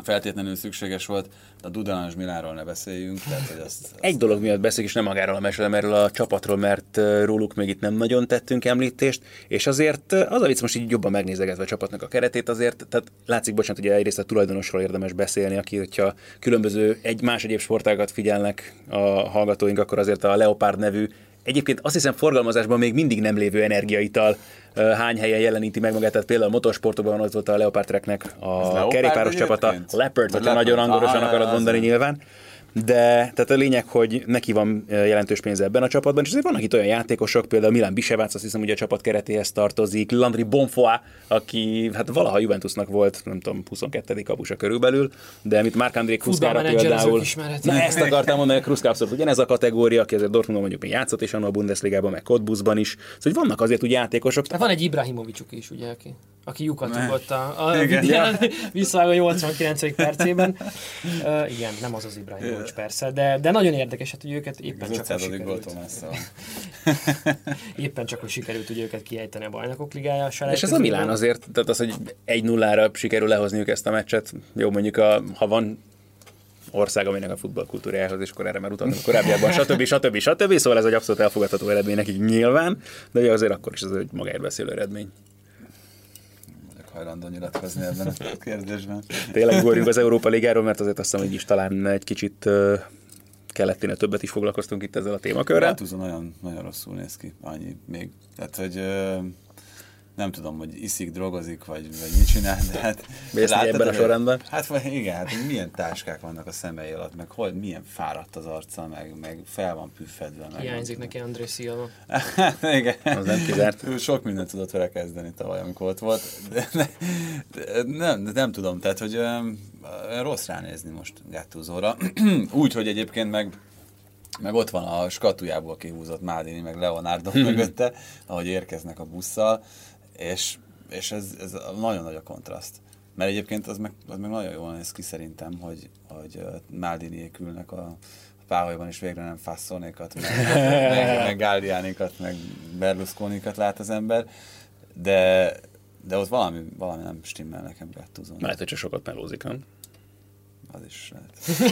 feltétlenül szükséges volt, de a Dudalange Milánról ne beszéljünk. Tehát, hogy azt, azt Egy dolog miatt beszéljük, és nem magáról a mesről, erről a csapatról, mert róluk még itt nem nagyon tettünk említést, és azért az a vicc most így jobban megnézegetve a csapatnak a keretét, azért, tehát látszik, bocsánat, hogy egyrészt a tulajdonosról érdemes beszélni, aki, hogyha különböző egy más egyéb sportágat figyelnek a hallgatóink, akkor azért a Leopard nevű Egyébként azt hiszem forgalmazásban még mindig nem lévő energiaital hány helyen jeleníti meg magát, tehát például a motorsportokban ott volt a Leopard Treknek a kerékpáros csapata, Leopard, hogyha nagyon angolosan akarod mondani nyilván de tehát a lényeg, hogy neki van jelentős pénze ebben a csapatban, és azért vannak itt olyan játékosok, például Milan Bisevác, azt hiszem, hogy a csapat keretéhez tartozik, Landry Bonfoy, aki hát valaha Juventusnak volt, nem tudom, 22. kapusa körülbelül, de amit Mark André Kruszkára például. Na, ezt akartam mondani, hogy Kruszka abszolút ugyanez a kategória, aki azért Dortmundban mondjuk még játszott, és a Bundesligában, meg Cottbusban is. Szóval vannak azért úgy játékosok. De van egy Ibrahimovicsuk is, ugye, aki aki lyukat rúgott a, a videón, vissza a 89. percében. Uh, igen, nem az az Ibrahimovics persze, de, de nagyon érdekes, hát, hogy őket éppen csak hogy sikerült. éppen csak, hogy sikerült ugye őket kiejteni a bajnokok ligája. És ez a Milán azért, tehát az, hogy egy nullára sikerül lehozniuk ezt a meccset, jó mondjuk, a, ha van ország, aminek a futballkultúrájához, és akkor erre már utaltam korábbiakban, stb. stb. stb. Szóval ez egy abszolút elfogadható eredmény nekik nyilván, de azért akkor is ez egy magáért beszélő eredmény hajlandó nyilatkozni ebben a kérdésben. Tényleg ugorjunk az Európa Ligáról, mert azért azt hiszem, hogy is talán egy kicsit kellettén többet is foglalkoztunk itt ezzel a témakörrel. Hát nagyon, nagyon rosszul néz ki, annyi még. Tehát, hogy nem tudom, hogy iszik, drogozik, vagy, vagy mit csinál, de hát... Látod, ebben a sorrendben? Hát igen, hát milyen táskák vannak a szemei alatt, meg hol, milyen fáradt az arca, meg, meg fel van püffedve. Meg Hiányzik neki André Silva. igen. Az nem kizárt. Sok mindent tudott vele kezdeni tavaly, amikor ott volt. De, de, de, nem, de nem tudom, tehát, hogy rossz ránézni most Gattuso-ra. Úgy, hogy egyébként meg meg ott van a skatujából kihúzott Mádini, meg Leonardo mögötte, ahogy érkeznek a busszal és, és ez, ez nagyon nagy a kontraszt. Mert egyébként az meg, az meg nagyon jól néz ki szerintem, hogy, hogy Maldiniék ülnek a, a páholyban, és végre nem Fassonékat, meg, meg, meg Galliánékat, meg Berlusconikat lát az ember, de, de ott valami, valami nem stimmel nekem Gattuso. Lehet, hogy csak sokat melózik, nem? Az is lehet.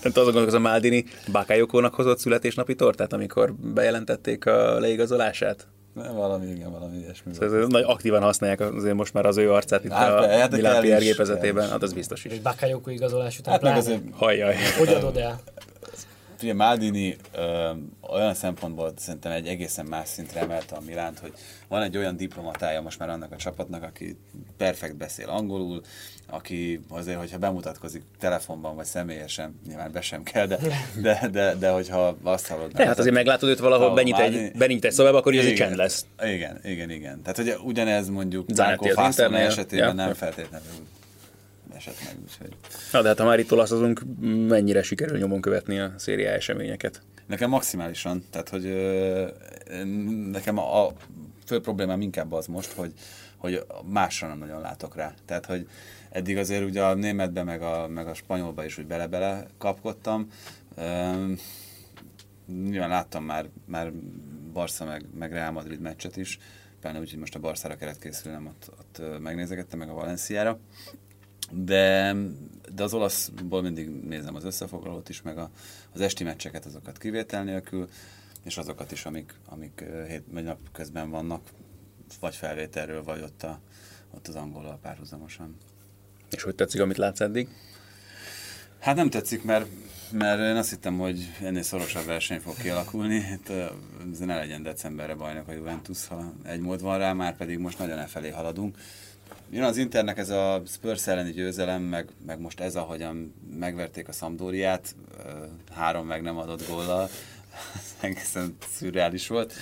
Tudom, azon a Maldini Bakayokónak hozott születésnapi tortát, amikor bejelentették a leigazolását? Nem, valami, igen, valami ilyesmi. Szóval ez nagy aktívan használják azért most már az ő arcát itt Hát, a hát Milán PR gépezetében, hát az biztos is. És Bakayoko igazolás után Hát pláne. azért, Hajjaj. Hogy adod el? Ugye Maldini ö, olyan szempontból szerintem egy egészen más szintre emelte a Milánt, hogy van egy olyan diplomatája most már annak a csapatnak, aki perfekt beszél angolul, aki azért, hogyha bemutatkozik telefonban vagy személyesen, nyilván be sem kell, de, de, de, de hogyha azt hallod... De hát azért meglátod őt valahol, Ahol benyit egy, benyit egy szobába, akkor Igen. csend lesz. Igen, igen, igen. Tehát ugye ugyanez mondjuk Fassone Internél. esetében Ja. nem feltétlenül esett meg. Úgyhogy. Na de hát ha már itt olaszozunk, mennyire sikerül nyomon követni a szériá eseményeket? Nekem maximálisan, tehát hogy ö, nekem a, a fő problémám inkább az most, hogy, hogy másra nem nagyon látok rá. Tehát, hogy eddig azért ugye a németbe, meg a, meg a spanyolba is úgy bele-bele kapkodtam. Üm, nyilván láttam már, már Barca meg, meg Real Madrid meccset is, pláne úgy, hogy most a Barszára kellett készülnem, ott, ott megnézegettem, meg a Valenciára. De, de az olaszból mindig nézem az összefoglalót is, meg a, az esti meccseket, azokat kivétel nélkül, és azokat is, amik, amik hét, vagy nap közben vannak, vagy felvételről, vagy ott, a, ott az angolal párhuzamosan. És hogy tetszik, amit látsz eddig? Hát nem tetszik, mert, mert én azt hittem, hogy ennél szorosabb verseny fog kialakulni. Ez ne legyen decemberre bajnok a Juventus, ha egy mód van rá, már pedig most nagyon elfelé haladunk. Jön az Internek ez a Spurs elleni győzelem, meg, meg most ez, ahogyan megverték a Sampdoriát, ö, három meg nem adott góllal, egészen szürreális volt.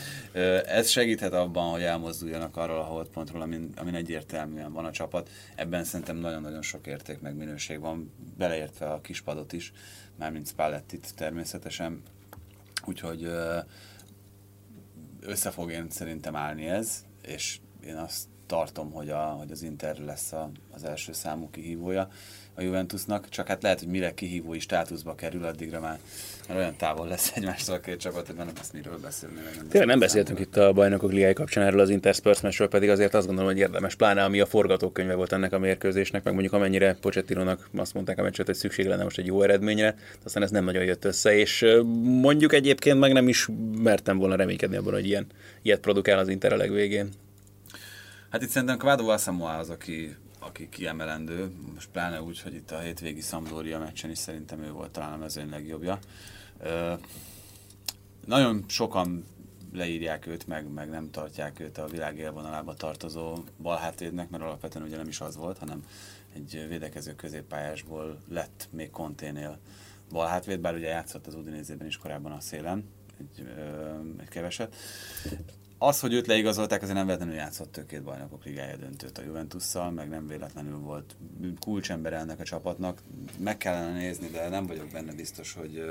Ez segíthet abban, hogy elmozduljanak arról a holdpontról, amin, amin egyértelműen van a csapat. Ebben szerintem nagyon-nagyon sok érték meg minőség van, beleértve a kispadot is, mármint Spallettit természetesen. Úgyhogy össze fog én szerintem állni ez, és én azt tartom, hogy, a, hogy az Inter lesz a, az első számú kihívója a Juventusnak, csak hát lehet, hogy mire kihívói státuszba kerül, addigra már, már olyan távol lesz egymástól a két csapat, hogy már nem lesz miről beszélni. Tényleg nem beszéltünk itt a bajnokok ligája kapcsán erről az Interspurs meccsről, pedig azért azt gondolom, hogy érdemes, pláne ami a forgatókönyve volt ennek a mérkőzésnek, meg mondjuk amennyire Pochettinónak azt mondták a meccset, hogy szükség lenne most egy jó eredményre, aztán ez nem nagyon jött össze, és mondjuk egyébként meg nem is mertem volna reménykedni abban, hogy ilyen, ilyet produkál az Inter a legvégén. Hát itt szerintem Kvádó Asamoah az, aki, aki kiemelendő, most pláne úgy, hogy itt a hétvégi Sampdoria meccsen is szerintem ő volt talán a mezőny legjobbja. Ö, nagyon sokan leírják őt, meg, meg nem tartják őt a világ élvonalába tartozó balhátvédnek, mert alapvetően ugye nem is az volt, hanem egy védekező középpályásból lett még Konténél balhátvéd, bár ugye játszott az Udinézében is korábban a szélen, egy, ö, egy keveset. Az, hogy őt leigazolták, azért nem véletlenül játszott ő két bajnokok ligája döntőt a Juventusszal, meg nem véletlenül volt kulcsember ennek a csapatnak. Meg kellene nézni, de nem vagyok benne biztos, hogy,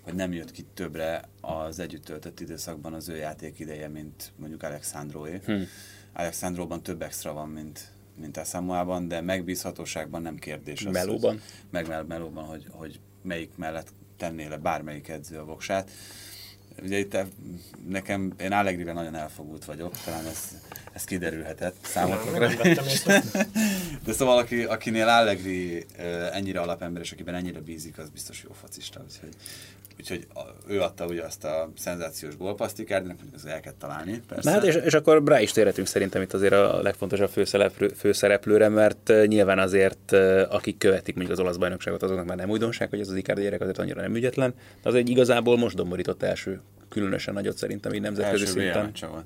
hogy nem jött ki többre az együtt töltött időszakban az ő játék ideje, mint mondjuk Alexandroé. Hmm. Alexandróban több extra van, mint, mint Asamoában, de megbízhatóságban nem kérdés. Az, Melóban? Hogy, meg melóban, hogy, hogy melyik mellett tenné le bármelyik edző a voksát. Ugye itt eh, nekem, én Allegrivel nagyon elfogult vagyok, talán ez, ez kiderülhetett számotokra. De szóval, aki, akinél Allegri eh, ennyire alapember, és akiben ennyire bízik, az biztos jó focista. Úgyhogy, úgyhogy ő adta ugye azt a szenzációs gólpasztikát, de mondjuk az el kell találni, persze. Na hát és, és akkor rá is térhetünk szerintem itt azért a legfontosabb főszereplő, főszereplőre, mert nyilván azért, akik követik mondjuk az olasz bajnokságot, azoknak már nem újdonság, hogy ez az Icardi gyerek azért annyira nem ügyetlen, de az egy igazából most domborított első különösen nagyot szerintem így nemzetközi első szinten. volt.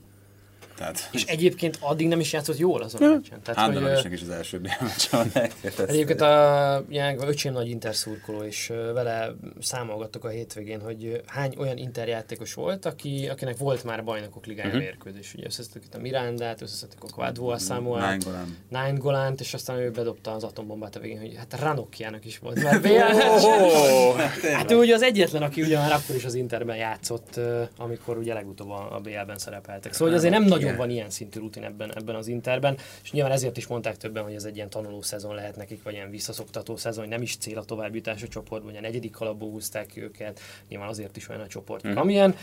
Tehát, És egyébként addig nem is játszott jól azon a meccsen. Tehát, hogy, ö, Handanovicsnak is az első BL meccse van. elképesztő. Egyébként a Jánk, öcsém nagy Inter szurkoló, és vele számolgattuk a hétvégén, hogy hány olyan Inter játékos volt, aki, akinek volt már bajnokok ligája uh-huh. mérkőzés. Ugye összeszedtük itt a Mirandát, összeszedtük a Quadvo Samuel, Nainggolan. Nine Golánt, és aztán ő bedobta az atombombát a végén, hogy hát Ranokkiának is volt már BL Hát ő ugye az egyetlen, aki ugye már akkor is az Interben játszott, amikor ugye legutóbb a BL-ben szerepeltek. Szóval hogy azért nem nagyon van ilyen szintű rutin ebben, ebben az Interben, és nyilván ezért is mondták többen, hogy ez egy ilyen tanuló szezon lehet nekik, vagy ilyen visszaszoktató szezon, hogy nem is cél a továbbjutás a csoportban, ugye a negyedik kalapból húzták ki őket, nyilván azért is olyan a csoport, mm. amilyen.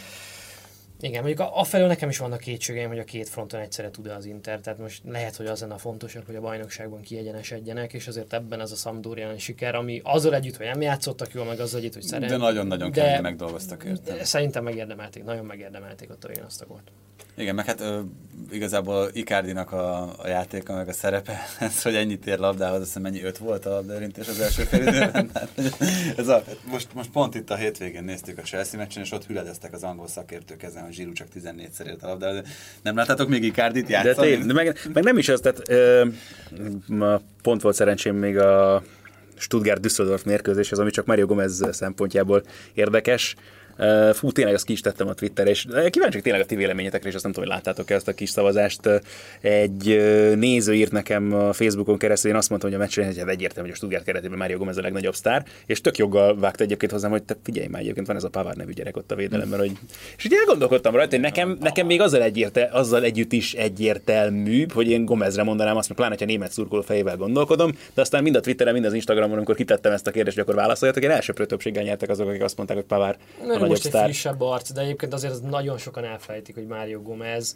Igen, mondjuk afelől nekem is vannak kétségeim, hogy a két fronton egyszerre tud-e az Inter, tehát most lehet, hogy az lenne a fontosabb, hogy a bajnokságban kiegyenesedjenek, és azért ebben ez a Sampdorian siker, ami azzal együtt, hogy nem játszottak jól, meg azzal együtt, hogy szeret. De nagyon-nagyon kemény megdolgoztak érte. Szerintem megérdemelték, nagyon megérdemelték ott a azt a gólt. Igen, meg hát ö, igazából Icardinak a, a játéka, meg a szerepe, ez, hogy ennyit ér labdához, azt hiszem mennyi öt volt a labdaérintés az első fél időben. Hát, ez a, most, most pont itt a hétvégén néztük a Chelsea meccsen, és ott hüledeztek az angol szakértők ezen, hogy Zsíru csak 14-szer ért a labdához. Nem láttátok még Icardit játszani? De, tény, de meg, meg, nem is az, tehát ö, pont volt szerencsém még a Stuttgart-Düsseldorf mérkőzés, az ami csak Mario Gomez szempontjából érdekes Fú, tényleg azt ki is tettem a Twitterre, és kíváncsiak tényleg a ti véleményetekre, és azt nem tudom, hogy láttátok ezt a kis szavazást. Egy néző írt nekem a Facebookon keresztül, én azt mondtam, hogy a meccsen hogy egyértelmű, hogy a Stuttgart keretében Mário Gomez a legnagyobb sztár, és tök joggal vágta egyébként hozzám, hogy te figyelj már, egyébként van ez a Pavard nevű gyerek ott a védelemben, hogy... És ugye elgondolkodtam rajta, hogy nekem, nekem még azzal, egyérte, azzal együtt is egyértelműbb, hogy én Gomezre mondanám azt, mert pláne, ha német szurkoló fejével gondolkodom, de aztán mind a Twitteren, mind az Instagramon, amikor kitettem ezt a kérdést, hogy akkor válaszoljatok, én elsőprő többséggel nyertek azok, akik azt mondták, hogy Pavard most egy frissebb arc, de egyébként azért az nagyon sokan elfelejtik, hogy Mário Gomez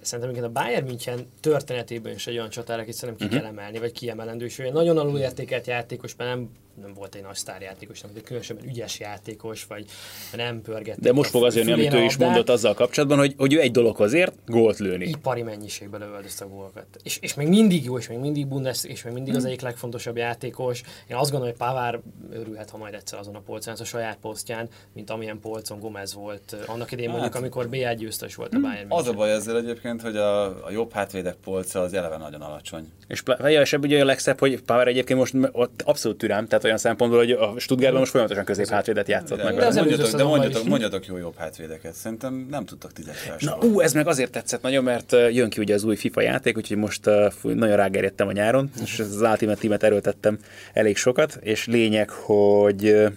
szerintem igen a Bayern München történetében is egy olyan csatár, akit szerintem ki uh-huh. kell emelni, vagy kiemelendő, és ő nagyon alulértékelt játékos, mert nem nem volt egy nagy sztárjátékos, nem, egy különösebben ügyes játékos, vagy nem pörgett. De most fog az jönni, amit ő is mondott azzal kapcsolatban, hogy, hogy ő egy dologhoz ért, gólt lőni. Ipari mennyiségben lövöldözte a gólokat. És, és még mindig jó, és még mindig Bundes, és még mindig az hmm. egyik legfontosabb játékos. Én azt gondolom, hogy Pavár örülhet, ha majd egyszer azon a polcon, az a saját posztján, mint amilyen polcon Gomez volt annak idején mondjuk, hát, amikor BL győztes volt a Bayern Az a baj ezzel egyébként, hogy a, a jobb hátvédek polca az eleve nagyon alacsony. És, és ugye a legszebb, hogy Pavár egyébként most ott abszolút türám, tehát olyan szempontból, hogy a Stuttgartban most folyamatosan közép hátvédet játszott meg. De, mondjatok, de mondjatok, mondjatok jó jobb hátvédeket. Szerintem nem tudtak tizet Na, ú, ez meg azért tetszett nagyon, mert jön ki ugye az új FIFA játék, úgyhogy most uh, nagyon rágerjedtem a nyáron, és az Ultimate Team-et erőltettem elég sokat, és lényeg, hogy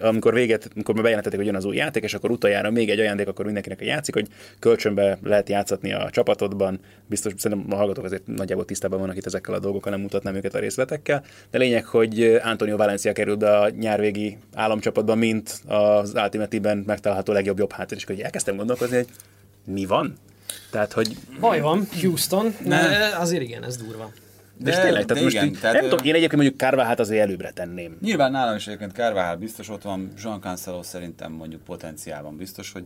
amikor véget, amikor bejelentették, hogy jön az új játék, és akkor utoljára még egy ajándék, akkor mindenkinek a játszik, hogy kölcsönbe lehet játszatni a csapatodban. Biztos, szerintem a hallgatók azért nagyjából tisztában vannak itt ezekkel a dolgokkal, nem mutatnám őket a részletekkel. De lényeg, hogy Antonio Valencia került be a nyárvégi államcsapatban, mint az Ultimate ben megtalálható legjobb jobb háttér, és hogy elkezdtem gondolkozni, hogy mi van? Tehát, hogy... Baj van, Houston, ne. azért igen, ez durva. De, és tényleg, tehát most igen, így, tehát nem tudom, én egyébként mondjuk Kárváhát azért előbbre tenném. Nyilván nálam is egyébként Kárváhát biztos ott van, Jean Cancelo szerintem mondjuk potenciálban biztos, hogy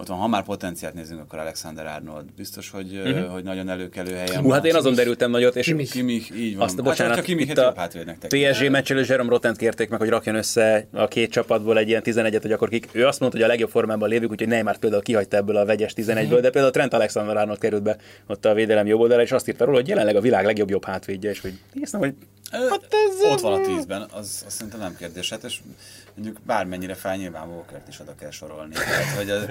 ott van, ha már potenciált nézünk, akkor Alexander Arnold biztos, hogy, uh-huh. hogy nagyon előkelő helyen Hú, hát én azon derültem nagyot, és Kimich, Kimich így van. Azt, hát, bocsánat, hát, Kimich itt a PSG meccselő Jerome Rotent kérték meg, hogy rakjon össze a két csapatból egy ilyen 11-et, hogy akkor kik. Ő azt mondta, hogy a legjobb formában lévük, úgyhogy Neymar például kihagyta ebből a vegyes 11-ből, uh-huh. de például Trent Alexander Arnold került be ott a védelem jobb oldalra, és azt írta róla, hogy jelenleg a világ legjobb jobb hátvédje, és hogy néztem, hogy Hát ez ott van a tízben, az, az szerintem nem kérdés. Hát és mondjuk bármennyire fáj, nyilván Walkert is oda kell sorolni. Tehát, hogy az,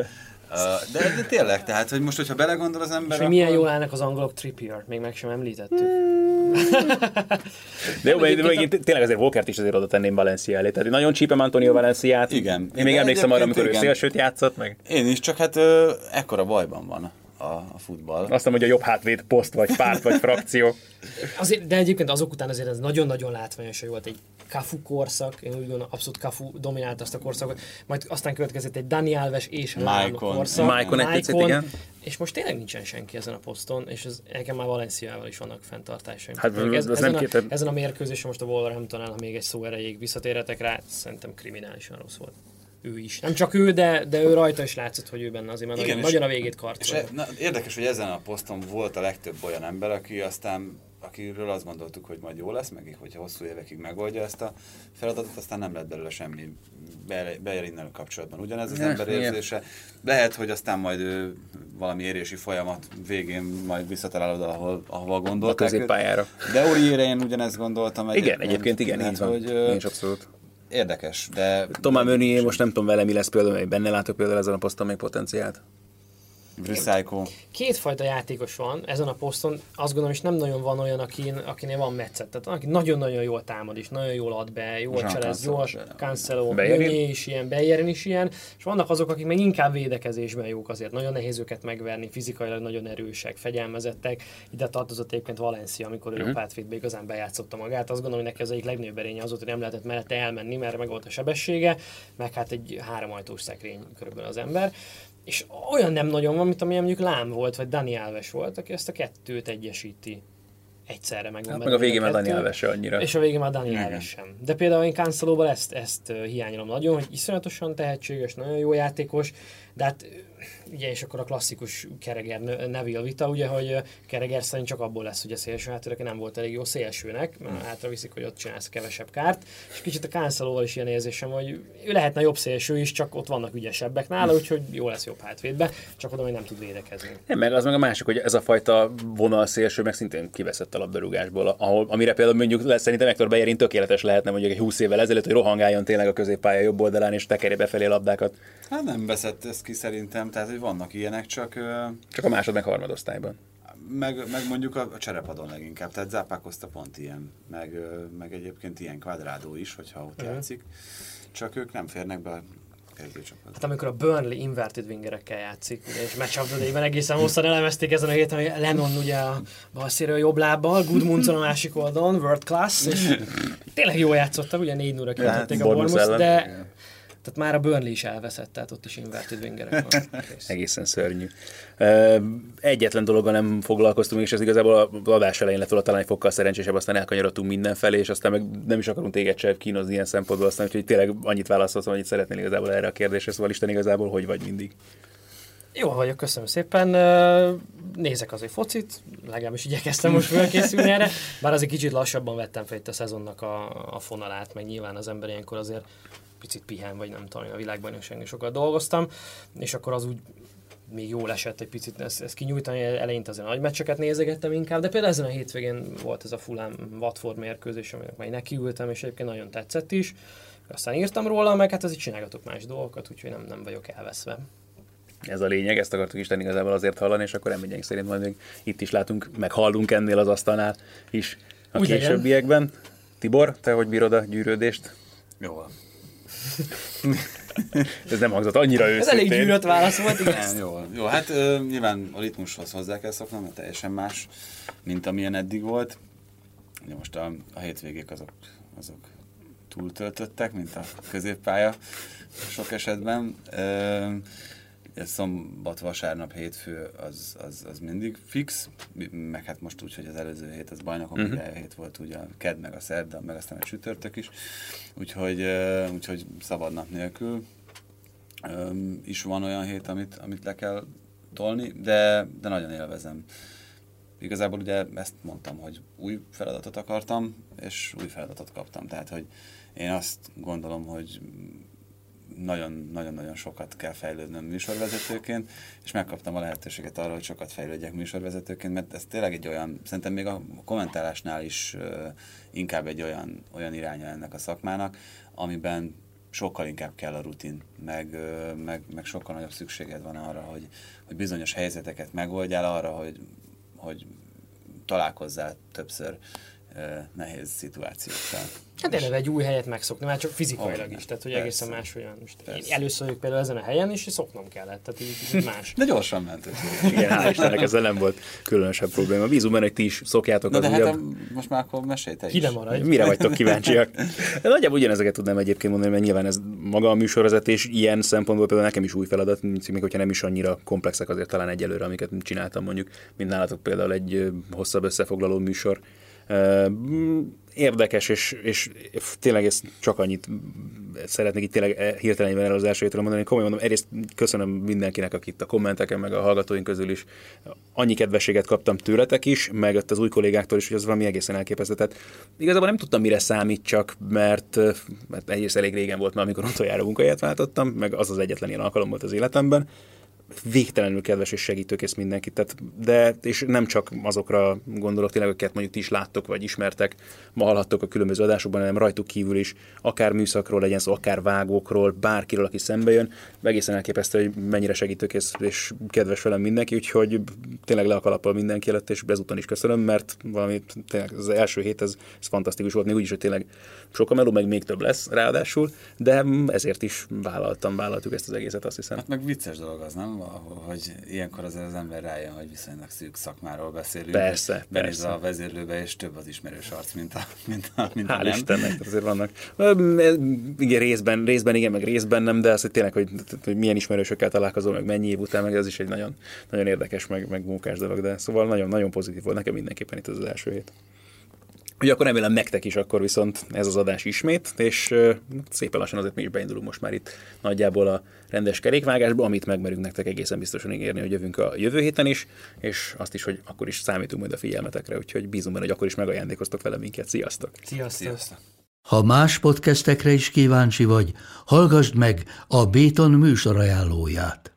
de, de tényleg, tehát, hogy most, hogyha belegondol az ember... És akkor... milyen jól állnak az angolok Trippier, még meg sem említettük. de jó, mert a... tényleg azért Walkert is azért oda tenném Valencia elé. Tehát nagyon csípem Antonio Valenciát. Igen. Én még emlékszem arra, amikor igen. ő szélsőt játszott meg. Én is, csak hát ö, ekkora bajban van a, a futball. Azt mondom, hogy a jobb hátvéd poszt, vagy párt, vagy frakció. Azért, de egyébként azok után azért ez nagyon-nagyon látványos, hogy volt egy Kafu korszak, én úgy gondolom, abszolút Kafu dominált azt a korszakot, majd aztán következett egy Dani Alves és Maicon. korszak. Maicon egy picit, igen. És most tényleg nincsen senki ezen a poszton, és ez, nekem már Valenciával is vannak fenntartásaim. Hát, ez, ez ezen, nem a, ezen a mérkőzésen most a wolverhampton ha még egy szó erejéig visszatérhetek rá, szerintem kriminálisan rossz volt ő is. Nem csak ő, de, de ő rajta is látszott, hogy ő benne azért, mert Igen, nagyon, nagyon a végét karcolja. És e, na, érdekes, hogy ezen a poszton volt a legtöbb olyan ember, aki aztán akiről azt gondoltuk, hogy majd jó lesz, meg hogyha hosszú évekig megoldja ezt a feladatot, aztán nem lett belőle semmi bejerinnel kapcsolatban. Ugyanez az ember érzése. Lehet, hogy aztán majd ő valami érési folyamat végén majd visszatalálod, ahol, ahova gondolták. A középpályára. De Oriére én ugyanezt gondoltam. Egyébként. Igen, egyébként igen, így van. Hogy, is abszolút érdekes, de... Tomá Mönié, most nem tudom vele mi lesz például, hogy benne látok például ezen a poszton még potenciált. Recycle. Kétfajta játékos van ezen a poszton, azt gondolom, és nem nagyon van olyan, akin, akinél van metszet. Tehát aki nagyon-nagyon jól támad, és nagyon jól ad be, jól cselez, jól Cancelo, Mönié is ilyen, Bejerin is ilyen, és vannak azok, akik meg inkább védekezésben jók azért. Nagyon nehéz őket megverni, fizikailag nagyon erősek, fegyelmezettek. Ide tartozott egyébként Valencia, amikor ő uh-huh. a igazán bejátszotta magát. Azt gondolom, hogy neki az egyik legnagyobb erénye az volt, hogy nem lehetett mellette elmenni, mert meg volt a sebessége, meg hát egy három ajtós szekrény körülbelül az ember és olyan nem nagyon van, mint amilyen mondjuk Lám volt, vagy Dani Alves volt, aki ezt a kettőt egyesíti egyszerre meg. Hát meg a végén már Dani Alves annyira. És a végén már Dani Alves sem. De például én Cancelóban ezt, ezt hiányolom nagyon, hogy iszonyatosan tehetséges, nagyon jó játékos, de hát ugye, és akkor a klasszikus Kereger Neville vita, ugye, hogy Kereger szerint csak abból lesz, hogy a szélső hátőrök nem volt elég jó szélsőnek, mert hátra viszik, hogy ott csinálsz kevesebb kárt, és kicsit a Cancelóval is ilyen érzésem, hogy ő lehetne jobb szélső is, csak ott vannak ügyesebbek nála, úgyhogy jó lesz jobb hátvédbe, csak oda, hogy nem tud védekezni. Nem, meg az meg a másik, hogy ez a fajta vonal szélső meg szintén kiveszett a labdarúgásból, ahol, amire például mondjuk lesz, szerintem Hector Bejerin tökéletes lehetne mondjuk egy 20 évvel ezelőtt, hogy rohangáljon tényleg a középpálya jobb oldalán és tekerje befelé labdákat. Hát nem veszett ez ki szerintem, tehát hogy vannak ilyenek, csak... Csak a másod meg harmadosztályban. Meg, meg mondjuk a, a cserepadon leginkább, tehát Zápákozta pont ilyen, meg, meg egyébként ilyen kvadrádó is, hogyha ott uh-huh. játszik, csak ők nem férnek be a kezdőcsapat. Hát amikor a Burnley inverted wingerekkel játszik, ugye, és matchup egészen hosszan elemezték ezen a héten, hogy Lennon ugye a balszéről jobb lábbal, Goodmunson a másik oldalon, world class, és tényleg jól játszottak, ugye 4 0 ra a Bournemouth, de tehát már a Burnley is elveszett, tehát ott is inverted wingerek van. Egészen szörnyű. Egyetlen dologgal nem foglalkoztunk, és ez igazából a adás elején lett volna talán egy fokkal szerencsésebb, aztán elkanyarodtunk mindenfelé, és aztán meg nem is akarunk téged se kínozni ilyen szempontból, aztán úgyhogy tényleg annyit válaszoltam, annyit szeretnél igazából erre a kérdésre, szóval Isten igazából hogy vagy mindig. Jó vagyok, köszönöm szépen. Nézek azért focit, legalábbis igyekeztem most felkészülni erre, bár azért kicsit lassabban vettem fel itt a szezonnak a, a fonalát, meg nyilván az ember ilyenkor azért picit pihen, vagy nem tudom, a világbajnokságon sokat dolgoztam, és akkor az úgy még jól esett egy picit ezt, ezt kinyújtani, eleinte azért nagy meccseket nézegettem inkább, de például ezen a hétvégén volt ez a Fulham Watford mérkőzés, aminek majd nekiültem, és egyébként nagyon tetszett is. Aztán írtam róla, meg hát azért csinálgatok más dolgokat, úgyhogy nem, nem vagyok elveszve. Ez a lényeg, ezt akartuk is tenni igazából azért hallani, és akkor reményeink szerint majd még itt is látunk, meg hallunk ennél az asztalnál is a Úgy későbbiekben. Tibor, te hogy bírod a gyűrődést? Jó. Ez nem hangzott annyira őszintén. Ez elég gyűrött válasz volt, igen. Jó, jó, hát uh, nyilván a ritmushoz hozzá kell szoknom, mert teljesen más, mint amilyen eddig volt. Ugye most a, a hétvégék azok, azok túltöltöttek, mint a középpálya sok esetben. Uh, szombat, vasárnap, hétfő az, az, az mindig fix, meg hát most úgy, hogy az előző hét az bajnokok, uh-huh. ugye hét volt ugye a ked, meg a szerda, meg aztán a csütörtök is, úgyhogy, úgyhogy szabad nap nélkül is van olyan hét, amit, amit le kell tolni, de, de nagyon élvezem. Igazából ugye ezt mondtam, hogy új feladatot akartam, és új feladatot kaptam. Tehát, hogy én azt gondolom, hogy nagyon-nagyon sokat kell fejlődnöm műsorvezetőként, és megkaptam a lehetőséget arra, hogy sokat fejlődjek műsorvezetőként, mert ez tényleg egy olyan, szerintem még a kommentálásnál is inkább egy olyan, olyan iránya ennek a szakmának, amiben sokkal inkább kell a rutin, meg, meg, meg sokkal nagyobb szükséged van arra, hogy, hogy bizonyos helyzeteket megoldjál, arra, hogy, hogy találkozzál többször nehéz szituációkkal. Hát eleve egy új helyet megszokni, már csak fizikailag is, tehát hogy Persze. egészen máshogyan. Most én először vagyok például ezen a helyen, és szoknom kellett, tehát így, így más. De gyorsan ment. Igen, hál' Istennek ezzel nem volt különösebb probléma. Bízunk benne, hogy ti is szokjátok Na, de hát a, most már akkor mesélj te Ki maradj. Mire vagytok kíváncsiak? De nagyjából ugyanezeket tudnám egyébként mondani, mert nyilván ez maga a műsorvezetés ilyen szempontból például nekem is új feladat, még hogyha nem is annyira komplexek azért talán egyelőre, amiket csináltam mondjuk, mint nálatok például egy hosszabb összefoglaló műsor érdekes, és, és tényleg ezt csak annyit szeretnék itt tényleg hirtelen el az első hétről mondani. Komolyan mondom, egyrészt köszönöm mindenkinek, akit a kommenteken, meg a hallgatóink közül is annyi kedvességet kaptam tőletek is, meg ott az új kollégáktól is, hogy az valami egészen elképesztő. Tehát igazából nem tudtam, mire számít csak, mert, mert egyrészt elég régen volt már, amikor utoljára munkahelyet váltottam, meg az az egyetlen ilyen alkalom volt az életemben, végtelenül kedves és segítőkész mindenkit. Tehát, de, és nem csak azokra gondolok tényleg, akiket mondjuk ti is láttok, vagy ismertek, ma hallhattok a különböző adásokban, hanem rajtuk kívül is, akár műszakról legyen szó, akár vágókról, bárkiről, aki szembe jön. Egészen elképesztő, hogy mennyire segítőkész és kedves velem mindenki, úgyhogy tényleg le a kalappal mindenki előtt, és ezúton is köszönöm, mert valami tényleg az első hét ez, ez fantasztikus volt, még úgyis, hogy tényleg sok a meló, meg még több lesz ráadásul, de ezért is vállaltam, vállaltuk ezt az egészet, azt hiszem. Hát meg vicces dolog az, nem? Hogy ilyenkor az, az ember rájön, hogy viszonylag szűk szakmáról beszélünk. Persze, Benézve persze. a vezérlőbe, és több az ismerős arc, mint a, mint a, mint a Hál' nem. Istennek, azért vannak. Igen, részben, részben igen, meg részben nem, de az, hogy tényleg, hogy, hogy milyen ismerősökkel találkozol, meg mennyi év után, meg ez is egy nagyon, nagyon érdekes, meg, meg munkás dolog, de szóval nagyon, nagyon pozitív volt nekem mindenképpen itt az, az első hét. Ugye akkor remélem nektek is akkor viszont ez az adás ismét, és szépen lassan azért mi is beindulunk most már itt nagyjából a rendes kerékvágásba, amit megmerünk nektek egészen biztosan ígérni, hogy jövünk a jövő héten is, és azt is, hogy akkor is számítunk majd a figyelmetekre, úgyhogy bízunk benne, hogy akkor is megajándékoztok vele minket. Sziasztok! Sziasztok! Sziasztok! Ha más podcastekre is kíváncsi vagy, hallgassd meg a Béton műsor ajánlóját.